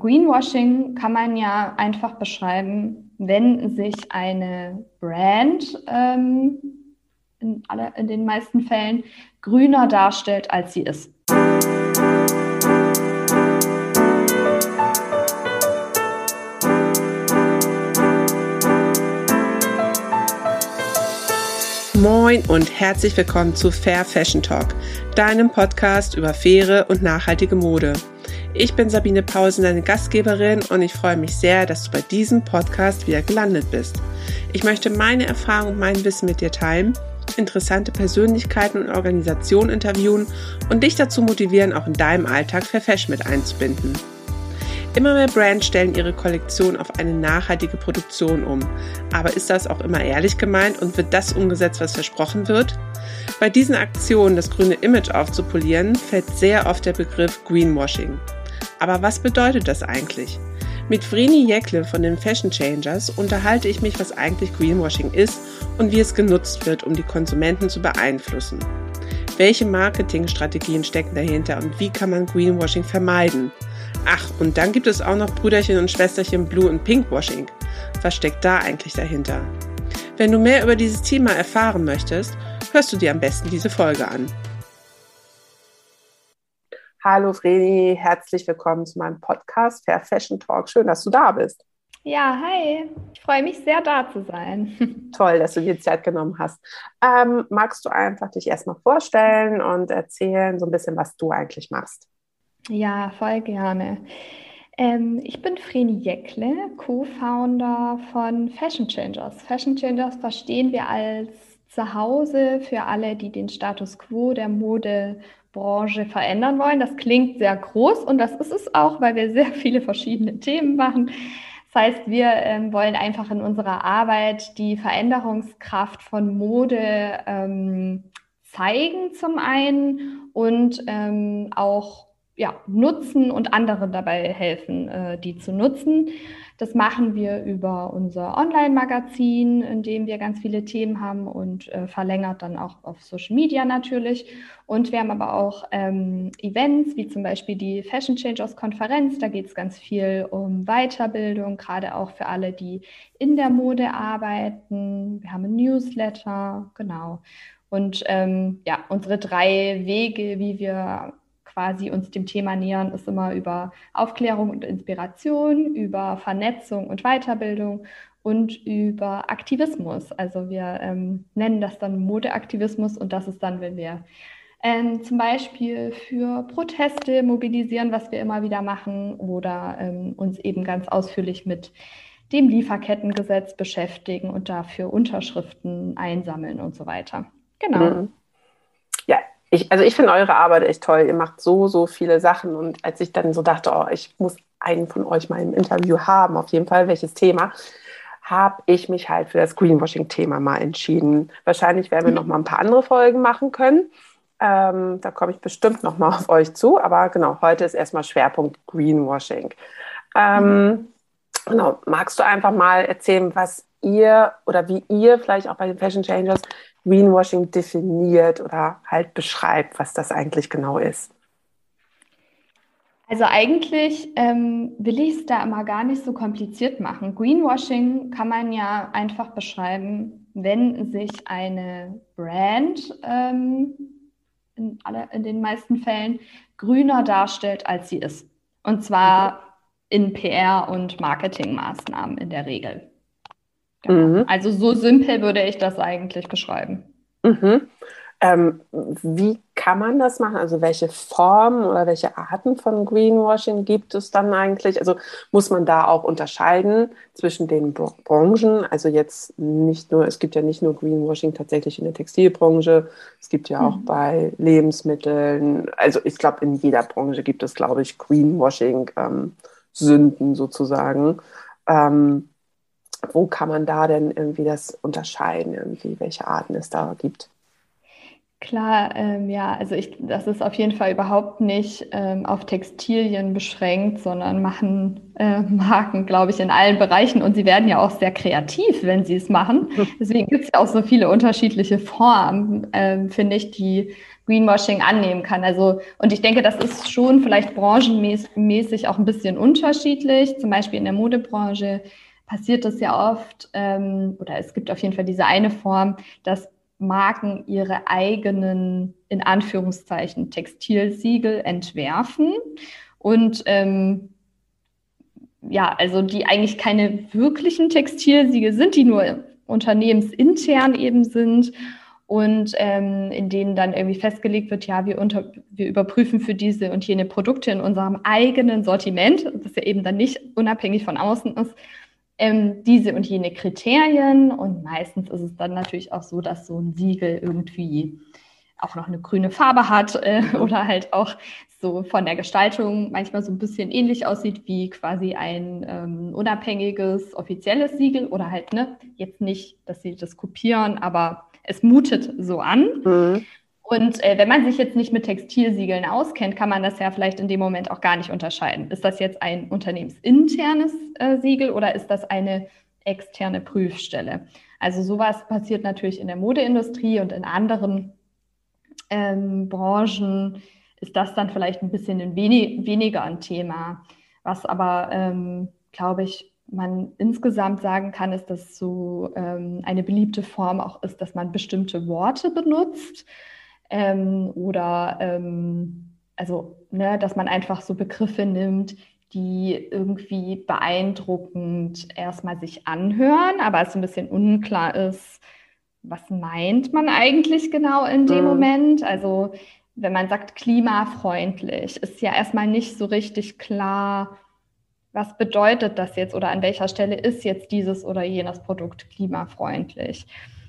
Greenwashing kann man ja einfach beschreiben, wenn sich eine Brand ähm, in, alle, in den meisten Fällen grüner darstellt, als sie ist. Moin und herzlich willkommen zu Fair Fashion Talk, deinem Podcast über faire und nachhaltige Mode. Ich bin Sabine Pausen, deine Gastgeberin und ich freue mich sehr, dass du bei diesem Podcast wieder gelandet bist. Ich möchte meine Erfahrung und mein Wissen mit dir teilen, interessante Persönlichkeiten und Organisationen interviewen und dich dazu motivieren, auch in deinem Alltag Fair Fashion mit einzubinden. Immer mehr Brands stellen ihre Kollektion auf eine nachhaltige Produktion um. Aber ist das auch immer ehrlich gemeint und wird das umgesetzt, was versprochen wird? Bei diesen Aktionen, das grüne Image aufzupolieren, fällt sehr oft der Begriff Greenwashing. Aber was bedeutet das eigentlich? Mit Vreni Jekle von den Fashion Changers unterhalte ich mich, was eigentlich Greenwashing ist und wie es genutzt wird, um die Konsumenten zu beeinflussen. Welche Marketingstrategien stecken dahinter und wie kann man Greenwashing vermeiden? Ach, und dann gibt es auch noch Brüderchen und Schwesterchen Blue und Pinkwashing. Was steckt da eigentlich dahinter? Wenn du mehr über dieses Thema erfahren möchtest, hörst du dir am besten diese Folge an. Hallo Vreni, herzlich willkommen zu meinem Podcast Fair Fashion Talk. Schön, dass du da bist. Ja, hi. Ich freue mich sehr, da zu sein. Toll, dass du dir Zeit genommen hast. Ähm, magst du einfach dich erstmal vorstellen und erzählen so ein bisschen, was du eigentlich machst? Ja, voll gerne. Ähm, ich bin Vreni Jeckle, Co-Founder von Fashion Changers. Fashion Changers verstehen wir als Zuhause für alle, die den Status quo der Mode Branche verändern wollen. Das klingt sehr groß und das ist es auch, weil wir sehr viele verschiedene Themen machen. Das heißt, wir ähm, wollen einfach in unserer Arbeit die Veränderungskraft von Mode ähm, zeigen zum einen und ähm, auch ja, nutzen und anderen dabei helfen, äh, die zu nutzen. Das machen wir über unser Online-Magazin, in dem wir ganz viele Themen haben und äh, verlängert dann auch auf Social Media natürlich. Und wir haben aber auch ähm, Events, wie zum Beispiel die Fashion Changers Konferenz. Da geht es ganz viel um Weiterbildung, gerade auch für alle, die in der Mode arbeiten. Wir haben ein Newsletter, genau. Und ähm, ja, unsere drei Wege, wie wir quasi uns dem Thema nähern, ist immer über Aufklärung und Inspiration, über Vernetzung und Weiterbildung und über Aktivismus. Also wir ähm, nennen das dann Modeaktivismus und das ist dann, wenn wir ähm, zum Beispiel für Proteste mobilisieren, was wir immer wieder machen, oder ähm, uns eben ganz ausführlich mit dem Lieferkettengesetz beschäftigen und dafür Unterschriften einsammeln und so weiter. Genau. Mhm ich, also ich finde eure Arbeit echt toll. Ihr macht so, so viele Sachen. Und als ich dann so dachte, oh, ich muss einen von euch mal im Interview haben, auf jeden Fall, welches Thema, habe ich mich halt für das Greenwashing-Thema mal entschieden. Wahrscheinlich werden wir noch mal ein paar andere Folgen machen können. Ähm, da komme ich bestimmt noch mal auf euch zu. Aber genau, heute ist erstmal Schwerpunkt Greenwashing. Ähm, genau, magst du einfach mal erzählen, was ihr oder wie ihr vielleicht auch bei den Fashion Changers Greenwashing definiert oder halt beschreibt, was das eigentlich genau ist? Also eigentlich ähm, will ich es da immer gar nicht so kompliziert machen. Greenwashing kann man ja einfach beschreiben, wenn sich eine Brand ähm, in, alle, in den meisten Fällen grüner darstellt, als sie ist. Und zwar in PR- und Marketingmaßnahmen in der Regel. Genau. Mhm. Also so simpel würde ich das eigentlich beschreiben. Mhm. Ähm, wie kann man das machen? Also welche Formen oder welche Arten von Greenwashing gibt es dann eigentlich? Also muss man da auch unterscheiden zwischen den Branchen? Also jetzt nicht nur, es gibt ja nicht nur Greenwashing tatsächlich in der Textilbranche, es gibt ja auch mhm. bei Lebensmitteln. Also ich glaube, in jeder Branche gibt es, glaube ich, Greenwashing-Sünden ähm, sozusagen. Ähm, wo kann man da denn irgendwie das unterscheiden, irgendwie, welche Arten es da gibt? Klar, ähm, ja, also ich, das ist auf jeden Fall überhaupt nicht ähm, auf Textilien beschränkt, sondern machen äh, Marken, glaube ich, in allen Bereichen und sie werden ja auch sehr kreativ, wenn sie es machen. Deswegen gibt es ja auch so viele unterschiedliche Formen, ähm, finde ich, die Greenwashing annehmen kann. Also, und ich denke, das ist schon vielleicht branchenmäßig auch ein bisschen unterschiedlich. Zum Beispiel in der Modebranche passiert das ja oft, ähm, oder es gibt auf jeden Fall diese eine Form, dass Marken ihre eigenen, in Anführungszeichen, Textilsiegel entwerfen und ähm, ja, also die eigentlich keine wirklichen Textilsiegel sind, die nur unternehmensintern eben sind und ähm, in denen dann irgendwie festgelegt wird, ja, wir, unter, wir überprüfen für diese und jene Produkte in unserem eigenen Sortiment, das ja eben dann nicht unabhängig von außen ist, ähm, diese und jene Kriterien. Und meistens ist es dann natürlich auch so, dass so ein Siegel irgendwie auch noch eine grüne Farbe hat äh, oder halt auch so von der Gestaltung manchmal so ein bisschen ähnlich aussieht wie quasi ein ähm, unabhängiges offizielles Siegel oder halt ne jetzt nicht, dass sie das kopieren, aber es mutet so an. Mhm. Und äh, wenn man sich jetzt nicht mit Textilsiegeln auskennt, kann man das ja vielleicht in dem Moment auch gar nicht unterscheiden. Ist das jetzt ein unternehmensinternes äh, Siegel oder ist das eine externe Prüfstelle? Also sowas passiert natürlich in der Modeindustrie und in anderen ähm, Branchen ist das dann vielleicht ein bisschen ein wenig, weniger ein Thema. Was aber, ähm, glaube ich, man insgesamt sagen kann, ist, dass so ähm, eine beliebte Form auch ist, dass man bestimmte Worte benutzt ähm, oder ähm, also, ne, dass man einfach so Begriffe nimmt, die irgendwie beeindruckend erstmal sich anhören, aber es ein bisschen unklar ist, was meint man eigentlich genau in dem mhm. Moment? Also wenn man sagt klimafreundlich, ist ja erstmal nicht so richtig klar, was bedeutet das jetzt oder an welcher Stelle ist jetzt dieses oder jenes Produkt klimafreundlich.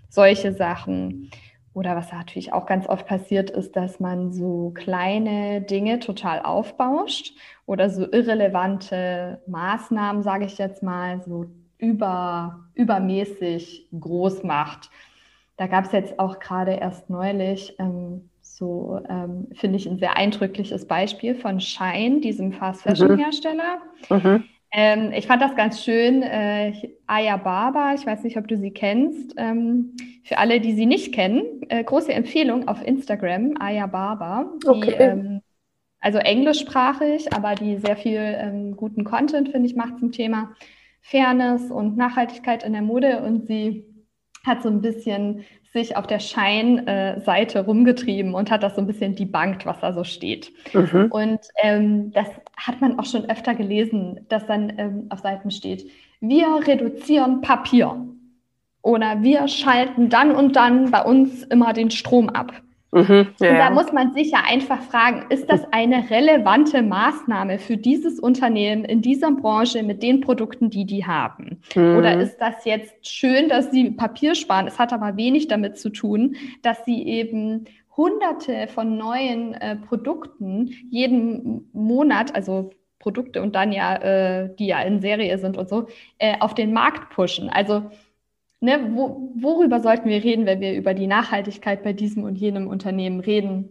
Solche Sachen. Oder was natürlich auch ganz oft passiert ist, dass man so kleine Dinge total aufbauscht oder so irrelevante Maßnahmen, sage ich jetzt mal, so über, übermäßig groß macht. Da gab es jetzt auch gerade erst neulich ähm, so, ähm, finde ich, ein sehr eindrückliches Beispiel von Shine, diesem Fast Fashion Hersteller. Mhm. Mhm. Ähm, ich fand das ganz schön. Äh, Aya Baba, ich weiß nicht, ob du sie kennst. Ähm, für alle, die sie nicht kennen, äh, große Empfehlung auf Instagram, Aya Baba. Die, okay. ähm, also englischsprachig, aber die sehr viel ähm, guten Content, finde ich, macht zum Thema Fairness und Nachhaltigkeit in der Mode. Und sie hat so ein bisschen sich auf der Scheinseite äh, rumgetrieben und hat das so ein bisschen debunked, was da so steht. Mhm. Und ähm, das hat man auch schon öfter gelesen, dass dann ähm, auf Seiten steht, wir reduzieren Papier oder wir schalten dann und dann bei uns immer den Strom ab. Mhm, ja, und da muss man sich ja einfach fragen, ist das eine relevante Maßnahme für dieses Unternehmen in dieser Branche mit den Produkten, die die haben? Mhm. Oder ist das jetzt schön, dass sie Papier sparen? Es hat aber wenig damit zu tun, dass sie eben hunderte von neuen äh, Produkten jeden Monat, also Produkte und dann ja, äh, die ja in Serie sind und so, äh, auf den Markt pushen. Also ne, wo, worüber sollten wir reden, wenn wir über die Nachhaltigkeit bei diesem und jenem Unternehmen reden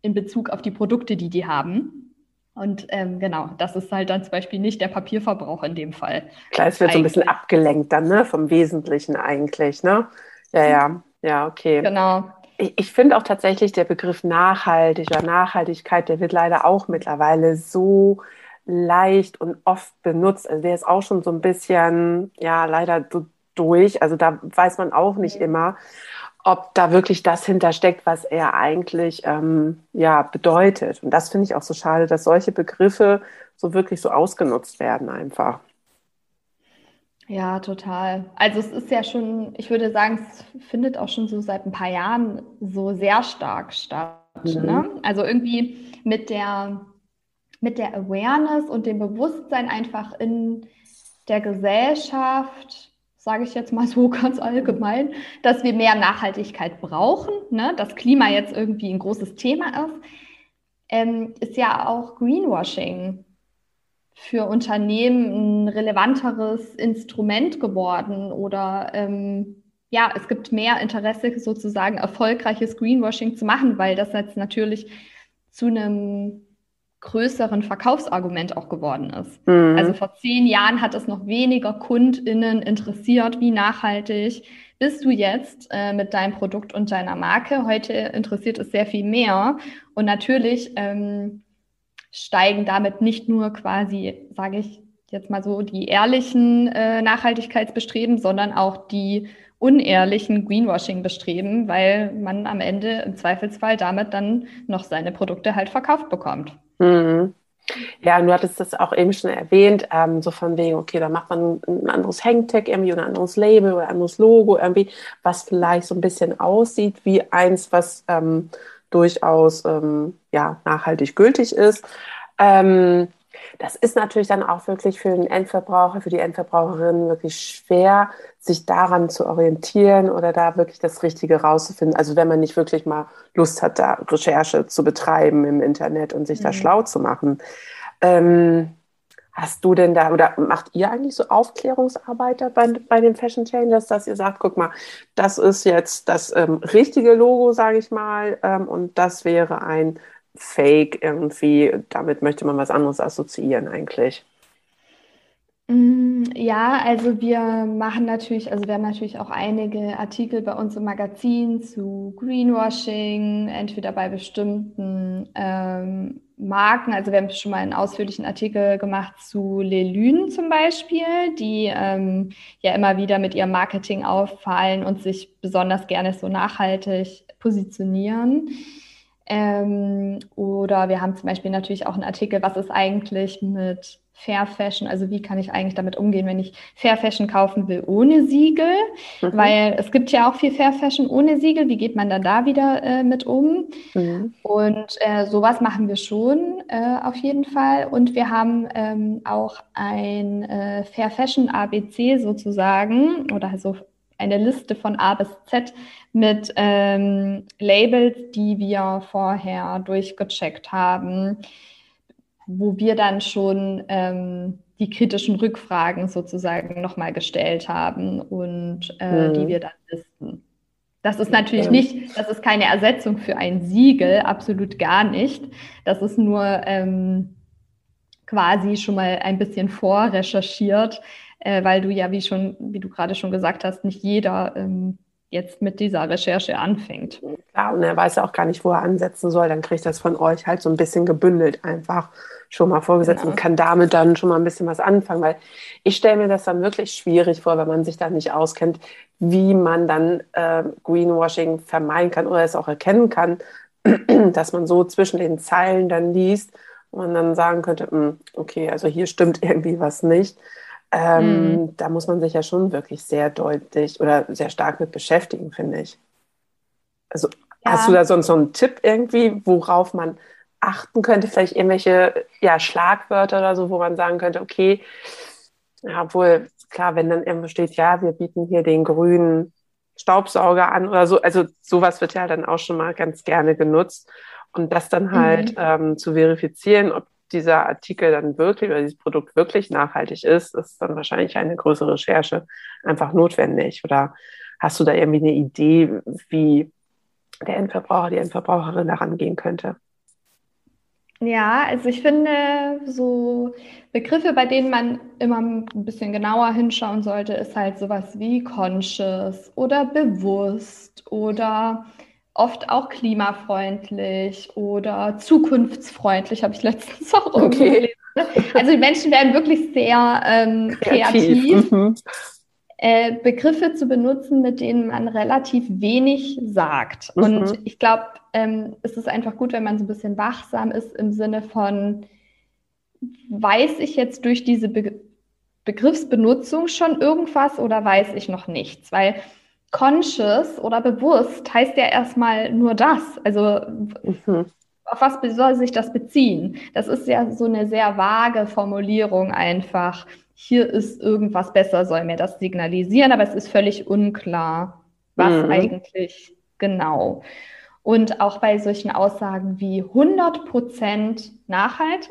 in Bezug auf die Produkte, die die haben? Und ähm, genau, das ist halt dann zum Beispiel nicht der Papierverbrauch in dem Fall. Klar, es wird eigentlich. so ein bisschen abgelenkt dann, ne, vom Wesentlichen eigentlich, ne? Ja, ja, ja, okay. Genau. Ich, ich finde auch tatsächlich der Begriff nachhaltig oder Nachhaltigkeit, der wird leider auch mittlerweile so leicht und oft benutzt. Also der ist auch schon so ein bisschen, ja, leider so durch. Also da weiß man auch nicht immer, ob da wirklich das hintersteckt, was er eigentlich ähm, ja, bedeutet. Und das finde ich auch so schade, dass solche Begriffe so wirklich so ausgenutzt werden einfach. Ja, total. Also es ist ja schon, ich würde sagen, es findet auch schon so seit ein paar Jahren so sehr stark statt. Mhm. Ne? Also irgendwie mit der, mit der Awareness und dem Bewusstsein einfach in der Gesellschaft, sage ich jetzt mal so ganz allgemein, dass wir mehr Nachhaltigkeit brauchen, ne? dass Klima jetzt irgendwie ein großes Thema ist, ähm, ist ja auch Greenwashing für Unternehmen ein relevanteres Instrument geworden oder ähm, ja, es gibt mehr Interesse, sozusagen erfolgreiches Greenwashing zu machen, weil das jetzt natürlich zu einem größeren Verkaufsargument auch geworden ist. Mhm. Also vor zehn Jahren hat es noch weniger KundInnen interessiert, wie nachhaltig bist du jetzt äh, mit deinem Produkt und deiner Marke. Heute interessiert es sehr viel mehr. Und natürlich ähm, steigen damit nicht nur quasi, sage ich jetzt mal so, die ehrlichen äh, Nachhaltigkeitsbestreben, sondern auch die unehrlichen Greenwashing-Bestreben, weil man am Ende im Zweifelsfall damit dann noch seine Produkte halt verkauft bekommt. Mhm. Ja, du hattest das auch eben schon erwähnt, ähm, so von wegen, okay, da macht man ein anderes Hangtag irgendwie oder ein anderes Label oder ein anderes Logo irgendwie, was vielleicht so ein bisschen aussieht wie eins, was ähm, durchaus ähm, ja, nachhaltig gültig ist. Ähm, das ist natürlich dann auch wirklich für den Endverbraucher, für die Endverbraucherin wirklich schwer, sich daran zu orientieren oder da wirklich das Richtige rauszufinden. Also wenn man nicht wirklich mal Lust hat, da Recherche zu betreiben im Internet und sich mhm. da schlau zu machen. Ähm, hast du denn da, oder macht ihr eigentlich so Aufklärungsarbeit bei, bei den Fashion Changers, dass ihr sagt, guck mal, das ist jetzt das ähm, richtige Logo, sage ich mal, ähm, und das wäre ein Fake irgendwie, damit möchte man was anderes assoziieren eigentlich. Mm, ja, also wir machen natürlich, also wir haben natürlich auch einige Artikel bei uns im Magazin zu Greenwashing, entweder bei bestimmten ähm, Marken. Also wir haben schon mal einen ausführlichen Artikel gemacht zu Lelune zum Beispiel, die ähm, ja immer wieder mit ihrem Marketing auffallen und sich besonders gerne so nachhaltig positionieren. Ähm, oder wir haben zum Beispiel natürlich auch einen Artikel, was ist eigentlich mit Fair Fashion, also wie kann ich eigentlich damit umgehen, wenn ich Fair Fashion kaufen will ohne Siegel, mhm. weil es gibt ja auch viel Fair Fashion ohne Siegel, wie geht man dann da wieder äh, mit um? Mhm. Und äh, sowas machen wir schon äh, auf jeden Fall und wir haben ähm, auch ein äh, Fair Fashion ABC sozusagen oder so eine Liste von A bis Z mit ähm, Labels, die wir vorher durchgecheckt haben, wo wir dann schon ähm, die kritischen Rückfragen sozusagen nochmal gestellt haben und äh, mhm. die wir dann listen. Das ist natürlich nicht, das ist keine Ersetzung für ein Siegel, absolut gar nicht. Das ist nur ähm, quasi schon mal ein bisschen vorrecherchiert, äh, weil du ja, wie schon, wie du gerade schon gesagt hast, nicht jeder ähm, jetzt mit dieser Recherche anfängt. Klar, und er weiß ja auch gar nicht, wo er ansetzen soll. Dann kriegt das von euch halt so ein bisschen gebündelt einfach schon mal vorgesetzt genau. und kann damit dann schon mal ein bisschen was anfangen. Weil ich stelle mir das dann wirklich schwierig vor, wenn man sich da nicht auskennt, wie man dann äh, Greenwashing vermeiden kann oder es auch erkennen kann, dass man so zwischen den Zeilen dann liest und man dann sagen könnte, hm, okay, also hier stimmt irgendwie was nicht. Ähm, mhm. Da muss man sich ja schon wirklich sehr deutlich oder sehr stark mit beschäftigen, finde ich. Also ja. hast du da sonst so einen Tipp irgendwie, worauf man achten könnte? Vielleicht irgendwelche ja, Schlagwörter oder so, wo man sagen könnte, okay, ja, obwohl, klar, wenn dann irgendwo steht, ja, wir bieten hier den grünen Staubsauger an oder so, also sowas wird ja dann auch schon mal ganz gerne genutzt. Und das dann halt mhm. ähm, zu verifizieren, ob dieser Artikel dann wirklich oder dieses Produkt wirklich nachhaltig ist, ist dann wahrscheinlich eine größere Recherche einfach notwendig. Oder hast du da irgendwie eine Idee, wie der Endverbraucher, die Endverbraucherin daran gehen könnte? Ja, also ich finde so Begriffe, bei denen man immer ein bisschen genauer hinschauen sollte, ist halt sowas wie conscious oder bewusst oder oft auch klimafreundlich oder zukunftsfreundlich, habe ich letztens auch irgendwo okay. gelesen. Also die Menschen werden wirklich sehr ähm, kreativ. kreativ. Mhm. Äh, Begriffe zu benutzen, mit denen man relativ wenig sagt. Mhm. Und ich glaube, ähm, es ist einfach gut, wenn man so ein bisschen wachsam ist im Sinne von, weiß ich jetzt durch diese Be Begriffsbenutzung schon irgendwas oder weiß ich noch nichts? Weil conscious oder bewusst heißt ja erstmal nur das. Also mhm. auf was soll sich das beziehen? Das ist ja so eine sehr vage Formulierung einfach. Hier ist irgendwas besser, soll mir das signalisieren, aber es ist völlig unklar, was mhm. eigentlich genau. Und auch bei solchen Aussagen wie 100 Prozent nachhaltig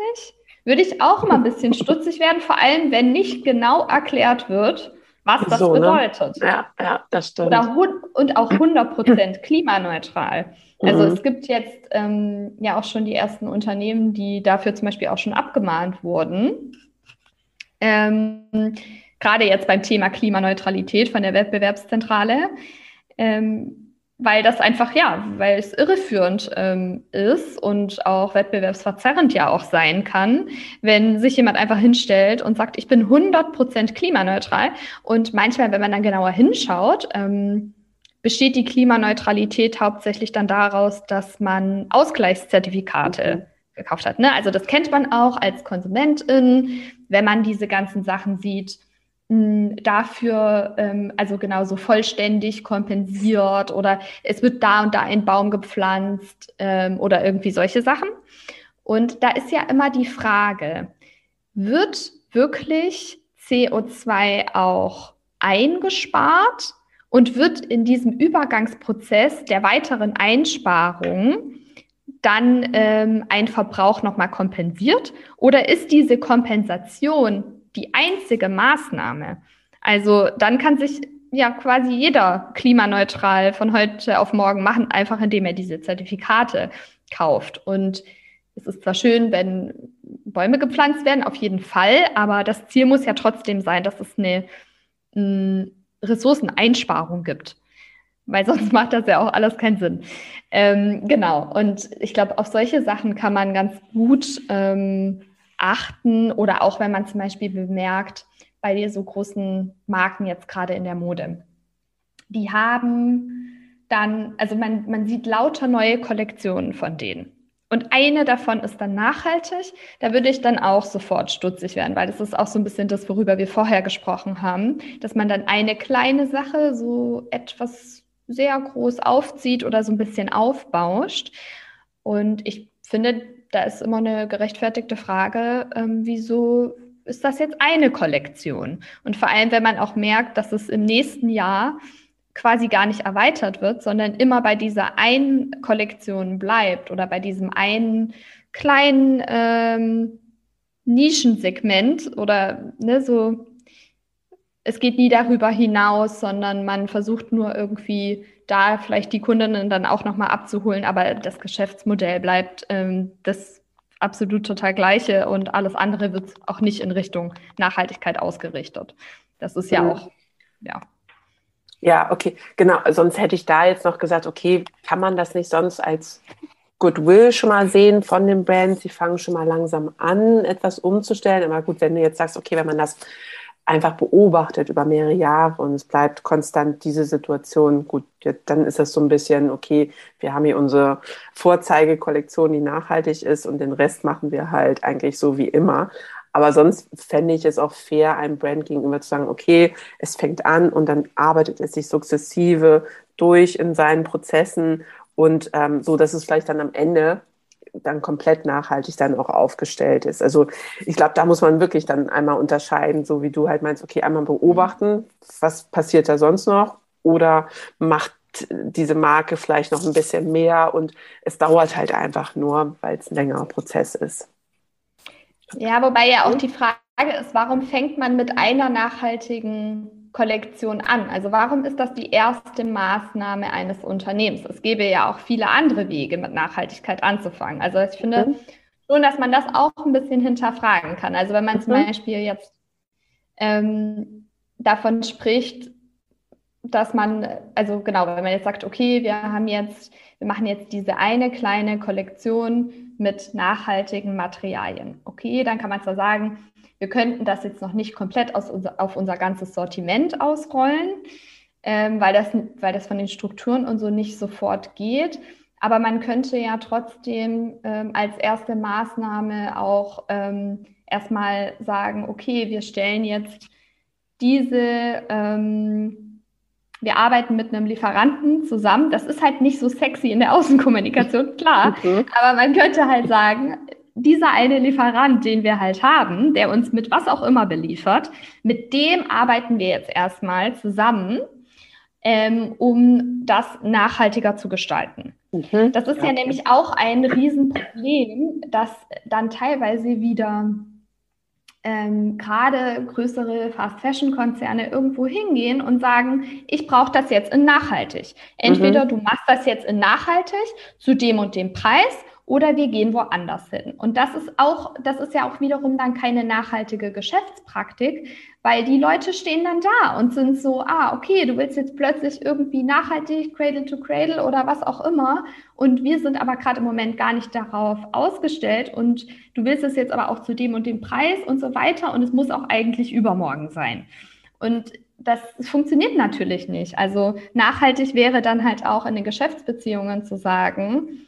würde ich auch mal ein bisschen stutzig werden, vor allem wenn nicht genau erklärt wird, was das so, ne? bedeutet. Ne? Ja, ja, das stimmt. Oder, und auch 100% klimaneutral. Also mhm. es gibt jetzt ähm, ja auch schon die ersten Unternehmen, die dafür zum Beispiel auch schon abgemahnt wurden. Ähm, Gerade jetzt beim Thema Klimaneutralität von der Wettbewerbszentrale. Ähm, weil das einfach, ja, weil es irreführend ähm, ist und auch wettbewerbsverzerrend ja auch sein kann, wenn sich jemand einfach hinstellt und sagt, ich bin 100% klimaneutral. Und manchmal, wenn man dann genauer hinschaut, ähm, besteht die Klimaneutralität hauptsächlich dann daraus, dass man Ausgleichszertifikate gekauft hat. Ne? Also das kennt man auch als Konsumentin, wenn man diese ganzen Sachen sieht dafür ähm, also genauso vollständig kompensiert oder es wird da und da ein Baum gepflanzt ähm, oder irgendwie solche Sachen. Und da ist ja immer die Frage, wird wirklich CO2 auch eingespart und wird in diesem Übergangsprozess der weiteren Einsparung dann ähm, ein Verbrauch nochmal kompensiert? Oder ist diese Kompensation die einzige Maßnahme. Also dann kann sich ja quasi jeder klimaneutral von heute auf morgen machen, einfach indem er diese Zertifikate kauft. Und es ist zwar schön, wenn Bäume gepflanzt werden, auf jeden Fall, aber das Ziel muss ja trotzdem sein, dass es eine, eine Ressourceneinsparung gibt. Weil sonst macht das ja auch alles keinen Sinn. Ähm, genau. Und ich glaube, auf solche Sachen kann man ganz gut ähm, achten oder auch wenn man zum Beispiel bemerkt, bei dir so großen Marken jetzt gerade in der Mode, die haben dann, also man, man sieht lauter neue Kollektionen von denen. Und eine davon ist dann nachhaltig. Da würde ich dann auch sofort stutzig werden, weil das ist auch so ein bisschen das, worüber wir vorher gesprochen haben, dass man dann eine kleine Sache so etwas sehr groß aufzieht oder so ein bisschen aufbauscht. Und ich finde, da ist immer eine gerechtfertigte Frage, ähm, wieso ist das jetzt eine Kollektion? Und vor allem, wenn man auch merkt, dass es im nächsten Jahr quasi gar nicht erweitert wird, sondern immer bei dieser einen Kollektion bleibt oder bei diesem einen kleinen ähm, Nischensegment oder ne, so, es geht nie darüber hinaus, sondern man versucht nur irgendwie da vielleicht die Kundinnen dann auch nochmal abzuholen, aber das Geschäftsmodell bleibt ähm, das absolut total gleiche und alles andere wird auch nicht in Richtung Nachhaltigkeit ausgerichtet. Das ist ja, ja auch, ja. Ja, okay, genau. Sonst hätte ich da jetzt noch gesagt, okay, kann man das nicht sonst als Goodwill schon mal sehen von den Brands? Sie fangen schon mal langsam an, etwas umzustellen. Aber gut, wenn du jetzt sagst, okay, wenn man das einfach beobachtet über mehrere Jahre und es bleibt konstant diese Situation. Gut, dann ist das so ein bisschen, okay, wir haben hier unsere Vorzeigekollektion, die nachhaltig ist und den Rest machen wir halt eigentlich so wie immer. Aber sonst fände ich es auch fair, einem Brand gegenüber zu sagen, okay, es fängt an und dann arbeitet es sich sukzessive durch in seinen Prozessen und ähm, so, dass es vielleicht dann am Ende dann komplett nachhaltig dann auch aufgestellt ist. Also ich glaube, da muss man wirklich dann einmal unterscheiden, so wie du halt meinst, okay, einmal beobachten, was passiert da sonst noch oder macht diese Marke vielleicht noch ein bisschen mehr und es dauert halt einfach nur, weil es ein längerer Prozess ist. Ja, wobei ja auch die Frage ist, warum fängt man mit einer nachhaltigen Kollektion an? Also warum ist das die erste Maßnahme eines Unternehmens? Es gäbe ja auch viele andere Wege, mit Nachhaltigkeit anzufangen. Also ich finde mhm. schon, dass man das auch ein bisschen hinterfragen kann. Also wenn man mhm. zum Beispiel jetzt ähm, davon spricht, dass man, also genau, wenn man jetzt sagt, okay, wir haben jetzt, wir machen jetzt diese eine kleine Kollektion mit nachhaltigen Materialien. Okay, dann kann man zwar sagen, wir könnten das jetzt noch nicht komplett aus, auf unser ganzes Sortiment ausrollen, ähm, weil, das, weil das von den Strukturen und so nicht sofort geht. Aber man könnte ja trotzdem ähm, als erste Maßnahme auch ähm, erstmal sagen, okay, wir stellen jetzt diese, ähm, wir arbeiten mit einem Lieferanten zusammen. Das ist halt nicht so sexy in der Außenkommunikation, klar. Okay. Aber man könnte halt sagen, dieser eine Lieferant, den wir halt haben, der uns mit was auch immer beliefert, mit dem arbeiten wir jetzt erstmal zusammen, ähm, um das nachhaltiger zu gestalten. Mhm. Das ist ja. ja nämlich auch ein Riesenproblem, dass dann teilweise wieder ähm, gerade größere Fast-Fashion-Konzerne irgendwo hingehen und sagen, ich brauche das jetzt in nachhaltig. Entweder mhm. du machst das jetzt in nachhaltig zu dem und dem Preis oder wir gehen woanders hin. Und das ist auch, das ist ja auch wiederum dann keine nachhaltige Geschäftspraktik, weil die Leute stehen dann da und sind so, ah, okay, du willst jetzt plötzlich irgendwie nachhaltig, Cradle to Cradle oder was auch immer. Und wir sind aber gerade im Moment gar nicht darauf ausgestellt und du willst es jetzt aber auch zu dem und dem Preis und so weiter. Und es muss auch eigentlich übermorgen sein. Und das funktioniert natürlich nicht. Also nachhaltig wäre dann halt auch in den Geschäftsbeziehungen zu sagen,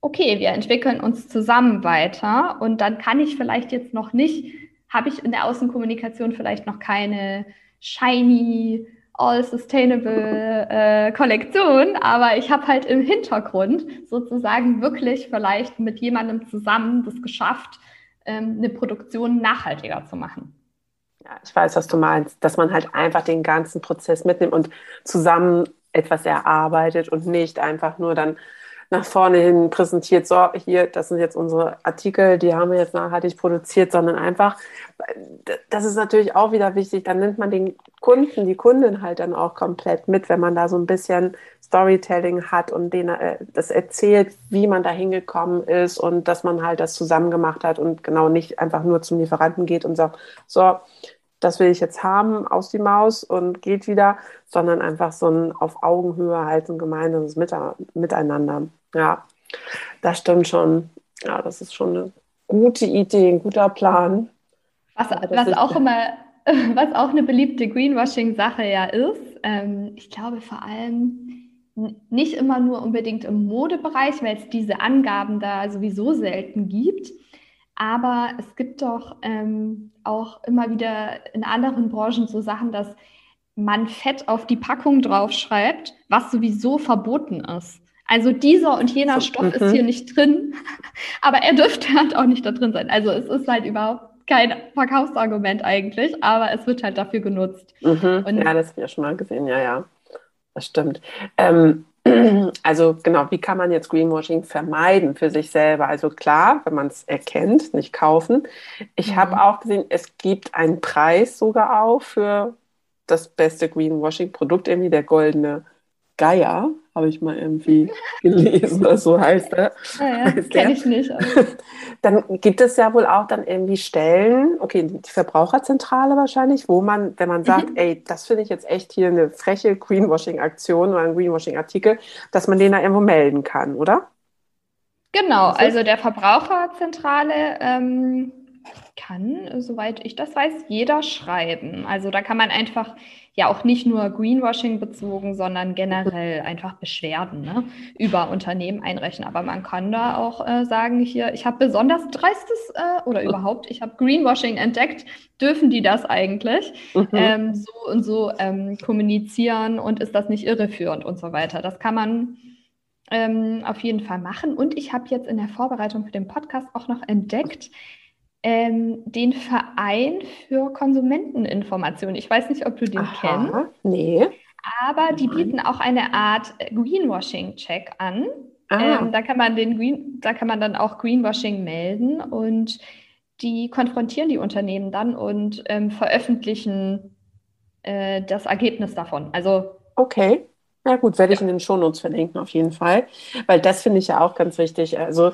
okay, wir entwickeln uns zusammen weiter und dann kann ich vielleicht jetzt noch nicht habe ich in der Außenkommunikation vielleicht noch keine shiny, all sustainable äh, Kollektion, aber ich habe halt im Hintergrund sozusagen wirklich vielleicht mit jemandem zusammen das geschafft, ähm, eine Produktion nachhaltiger zu machen. Ja, ich weiß, was du meinst, dass man halt einfach den ganzen Prozess mitnimmt und zusammen etwas erarbeitet und nicht einfach nur dann nach vorne hin präsentiert, so hier, das sind jetzt unsere Artikel, die haben wir jetzt nachhaltig produziert, sondern einfach, das ist natürlich auch wieder wichtig, dann nimmt man den Kunden, die Kundin halt dann auch komplett mit, wenn man da so ein bisschen Storytelling hat und denen äh, das erzählt, wie man da hingekommen ist und dass man halt das zusammen gemacht hat und genau nicht einfach nur zum Lieferanten geht und sagt, so, das will ich jetzt haben, aus die Maus und geht wieder, sondern einfach so ein auf Augenhöhe halt ein gemeinsames Miteinander. Ja, das stimmt schon. Ja, das ist schon eine gute Idee, ein guter Plan. Was, was auch immer, was auch eine beliebte Greenwashing-Sache ja ist, ähm, ich glaube vor allem nicht immer nur unbedingt im Modebereich, weil es diese Angaben da sowieso selten gibt. Aber es gibt doch ähm, auch immer wieder in anderen Branchen so Sachen, dass man Fett auf die Packung draufschreibt, was sowieso verboten ist. Also dieser und jener so, Stoff ist mhm. hier nicht drin, aber er dürfte halt auch nicht da drin sein. Also es ist halt überhaupt kein Verkaufsargument eigentlich, aber es wird halt dafür genutzt. Mhm. ja, das habe ich ja schon mal gesehen, ja, ja. Das stimmt. Ähm, also genau, wie kann man jetzt Greenwashing vermeiden für sich selber? Also klar, wenn man es erkennt, nicht kaufen. Ich mhm. habe auch gesehen, es gibt einen Preis sogar auch für das beste Greenwashing-Produkt, irgendwie der goldene Geier, habe ich mal irgendwie gelesen, oder so heißt er. Ja, ja, kenne ich nicht. Dann gibt es ja wohl auch dann irgendwie Stellen, okay, die Verbraucherzentrale wahrscheinlich, wo man, wenn man sagt, mhm. ey, das finde ich jetzt echt hier eine freche Greenwashing-Aktion oder ein Greenwashing-Artikel, dass man den da irgendwo melden kann, oder? Genau, also der Verbraucherzentrale ähm, kann, soweit ich das weiß, jeder schreiben. Also da kann man einfach ja auch nicht nur Greenwashing bezogen, sondern generell einfach Beschwerden ne, über Unternehmen einrechnen. Aber man kann da auch äh, sagen, hier, ich habe besonders dreistes äh, oder überhaupt, ich habe Greenwashing entdeckt. Dürfen die das eigentlich mhm. ähm, so und so ähm, kommunizieren und ist das nicht irreführend und so weiter? Das kann man ähm, auf jeden Fall machen. Und ich habe jetzt in der Vorbereitung für den Podcast auch noch entdeckt, ähm, den Verein für Konsumenteninformation. Ich weiß nicht, ob du den Aha, kennst. Nee. Aber die bieten auch eine Art Greenwashing-Check an. Ah. Ähm, da kann man den Green, da kann man dann auch Greenwashing melden und die konfrontieren die Unternehmen dann und ähm, veröffentlichen äh, das Ergebnis davon. Also okay. Ja gut, werde ich in den Shownotes verlinken auf jeden Fall, weil das finde ich ja auch ganz wichtig. Also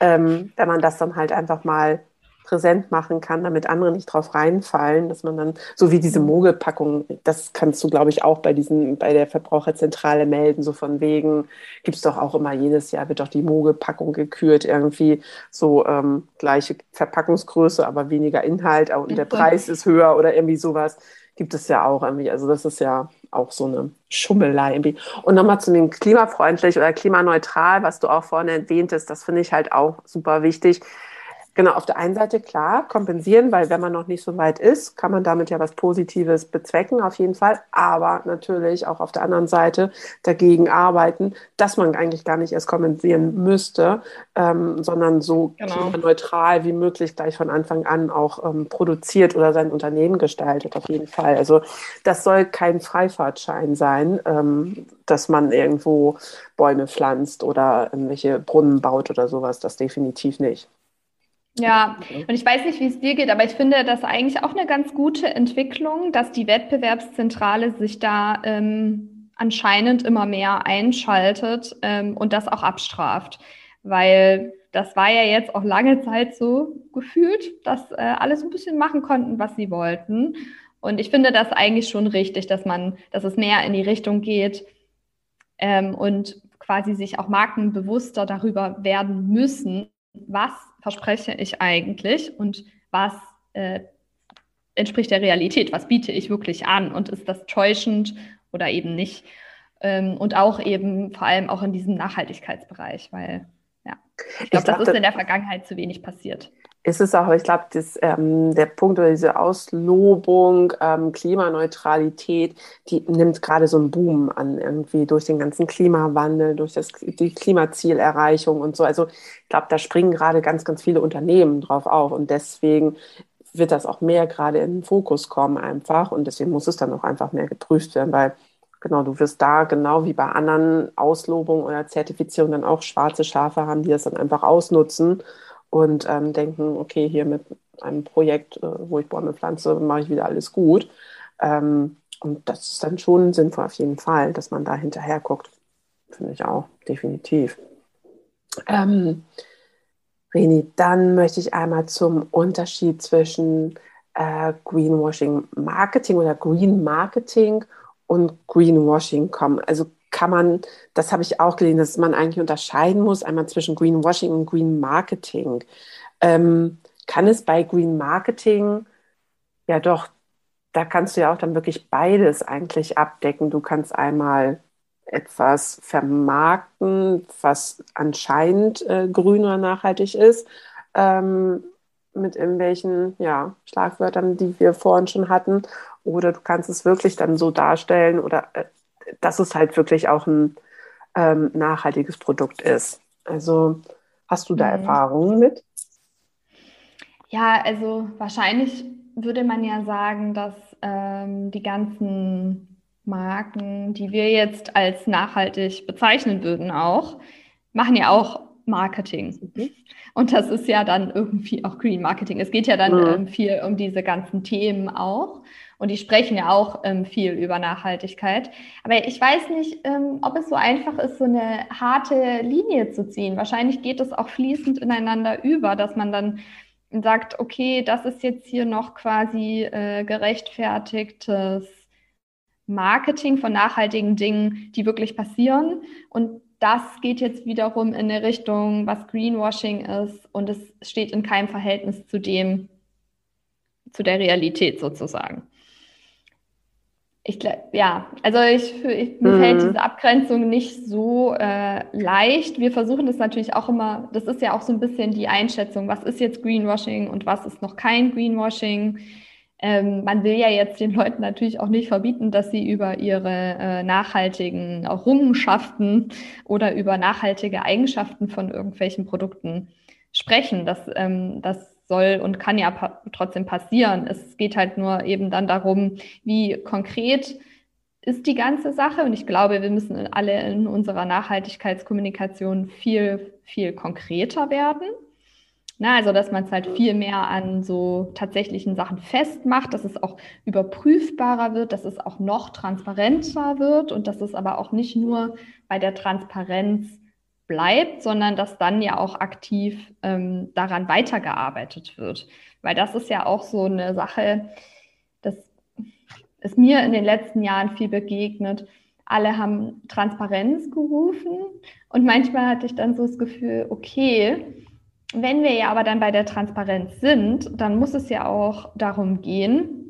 ähm, wenn man das dann halt einfach mal präsent machen kann, damit andere nicht drauf reinfallen, dass man dann, so wie diese Mogelpackung, das kannst du, glaube ich, auch bei diesen, bei der Verbraucherzentrale melden, so von wegen, gibt es doch auch immer jedes Jahr, wird doch die Mogelpackung gekürt, irgendwie so ähm, gleiche Verpackungsgröße, aber weniger Inhalt und der Preis ist höher oder irgendwie sowas. Gibt es ja auch irgendwie. Also das ist ja auch so eine Schummelei irgendwie. Und nochmal zu dem klimafreundlich oder klimaneutral, was du auch vorhin erwähntest, das finde ich halt auch super wichtig Genau, auf der einen Seite klar, kompensieren, weil wenn man noch nicht so weit ist, kann man damit ja was Positives bezwecken, auf jeden Fall. Aber natürlich auch auf der anderen Seite dagegen arbeiten, dass man eigentlich gar nicht erst kompensieren müsste, ähm, sondern so genau. neutral wie möglich gleich von Anfang an auch ähm, produziert oder sein Unternehmen gestaltet, auf jeden Fall. Also das soll kein Freifahrtschein sein, ähm, dass man irgendwo Bäume pflanzt oder irgendwelche Brunnen baut oder sowas, das definitiv nicht. Ja, und ich weiß nicht, wie es dir geht, aber ich finde das eigentlich auch eine ganz gute Entwicklung, dass die Wettbewerbszentrale sich da ähm, anscheinend immer mehr einschaltet ähm, und das auch abstraft. Weil das war ja jetzt auch lange Zeit so gefühlt, dass äh, alle so ein bisschen machen konnten, was sie wollten. Und ich finde das eigentlich schon richtig, dass man, dass es mehr in die Richtung geht ähm, und quasi sich auch Marken bewusster darüber werden müssen, was verspreche ich eigentlich und was äh, entspricht der Realität, was biete ich wirklich an und ist das täuschend oder eben nicht. Ähm, und auch eben vor allem auch in diesem Nachhaltigkeitsbereich, weil ja, ich glaube, das ist in der Vergangenheit zu wenig passiert. Ist es auch, ich glaube, ähm, der Punkt oder diese Auslobung, ähm, Klimaneutralität, die nimmt gerade so einen Boom an, irgendwie durch den ganzen Klimawandel, durch das, die Klimazielerreichung und so. Also ich glaube, da springen gerade ganz, ganz viele Unternehmen drauf auf und deswegen wird das auch mehr gerade in den Fokus kommen einfach und deswegen muss es dann auch einfach mehr geprüft werden, weil genau, du wirst da genau wie bei anderen Auslobungen oder Zertifizierungen dann auch schwarze Schafe haben, die das dann einfach ausnutzen und ähm, denken, okay, hier mit einem Projekt, äh, wo ich Bäume pflanze, mache ich wieder alles gut. Ähm, und das ist dann schon sinnvoll auf jeden Fall, dass man da hinterher guckt. Finde ich auch, definitiv. Ähm, Reni, dann möchte ich einmal zum Unterschied zwischen äh, Greenwashing Marketing oder Green Marketing und Greenwashing kommen. Also kann man, das habe ich auch gelesen, dass man eigentlich unterscheiden muss, einmal zwischen Greenwashing und Green Marketing. Ähm, kann es bei Green Marketing, ja doch, da kannst du ja auch dann wirklich beides eigentlich abdecken. Du kannst einmal etwas vermarkten, was anscheinend äh, grün oder nachhaltig ist, ähm, mit irgendwelchen ja, Schlagwörtern, die wir vorhin schon hatten. Oder du kannst es wirklich dann so darstellen oder äh, dass es halt wirklich auch ein ähm, nachhaltiges Produkt ist. Also hast du da mhm. Erfahrungen mit? Ja, also wahrscheinlich würde man ja sagen, dass ähm, die ganzen Marken, die wir jetzt als nachhaltig bezeichnen würden, auch, machen ja auch Marketing. Mhm. Und das ist ja dann irgendwie auch Green Marketing. Es geht ja dann mhm. ähm, viel um diese ganzen Themen auch. Und die sprechen ja auch ähm, viel über Nachhaltigkeit. Aber ich weiß nicht, ähm, ob es so einfach ist, so eine harte Linie zu ziehen. Wahrscheinlich geht es auch fließend ineinander über, dass man dann sagt, okay, das ist jetzt hier noch quasi äh, gerechtfertigtes Marketing von nachhaltigen Dingen, die wirklich passieren. Und das geht jetzt wiederum in eine Richtung, was Greenwashing ist. Und es steht in keinem Verhältnis zu dem, zu der Realität sozusagen. Ich ja, also ich, ich mir mhm. fällt diese Abgrenzung nicht so äh, leicht. Wir versuchen das natürlich auch immer, das ist ja auch so ein bisschen die Einschätzung, was ist jetzt Greenwashing und was ist noch kein Greenwashing. Ähm, man will ja jetzt den Leuten natürlich auch nicht verbieten, dass sie über ihre äh, nachhaltigen Errungenschaften oder über nachhaltige Eigenschaften von irgendwelchen Produkten sprechen. Das, ähm, das soll und kann ja pa trotzdem passieren. Es geht halt nur eben dann darum, wie konkret ist die ganze Sache. Und ich glaube, wir müssen alle in unserer Nachhaltigkeitskommunikation viel, viel konkreter werden. Na, also, dass man es halt viel mehr an so tatsächlichen Sachen festmacht, dass es auch überprüfbarer wird, dass es auch noch transparenter wird und dass es aber auch nicht nur bei der Transparenz bleibt, sondern dass dann ja auch aktiv ähm, daran weitergearbeitet wird. Weil das ist ja auch so eine Sache, das ist mir in den letzten Jahren viel begegnet. Alle haben Transparenz gerufen und manchmal hatte ich dann so das Gefühl, okay, wenn wir ja aber dann bei der Transparenz sind, dann muss es ja auch darum gehen,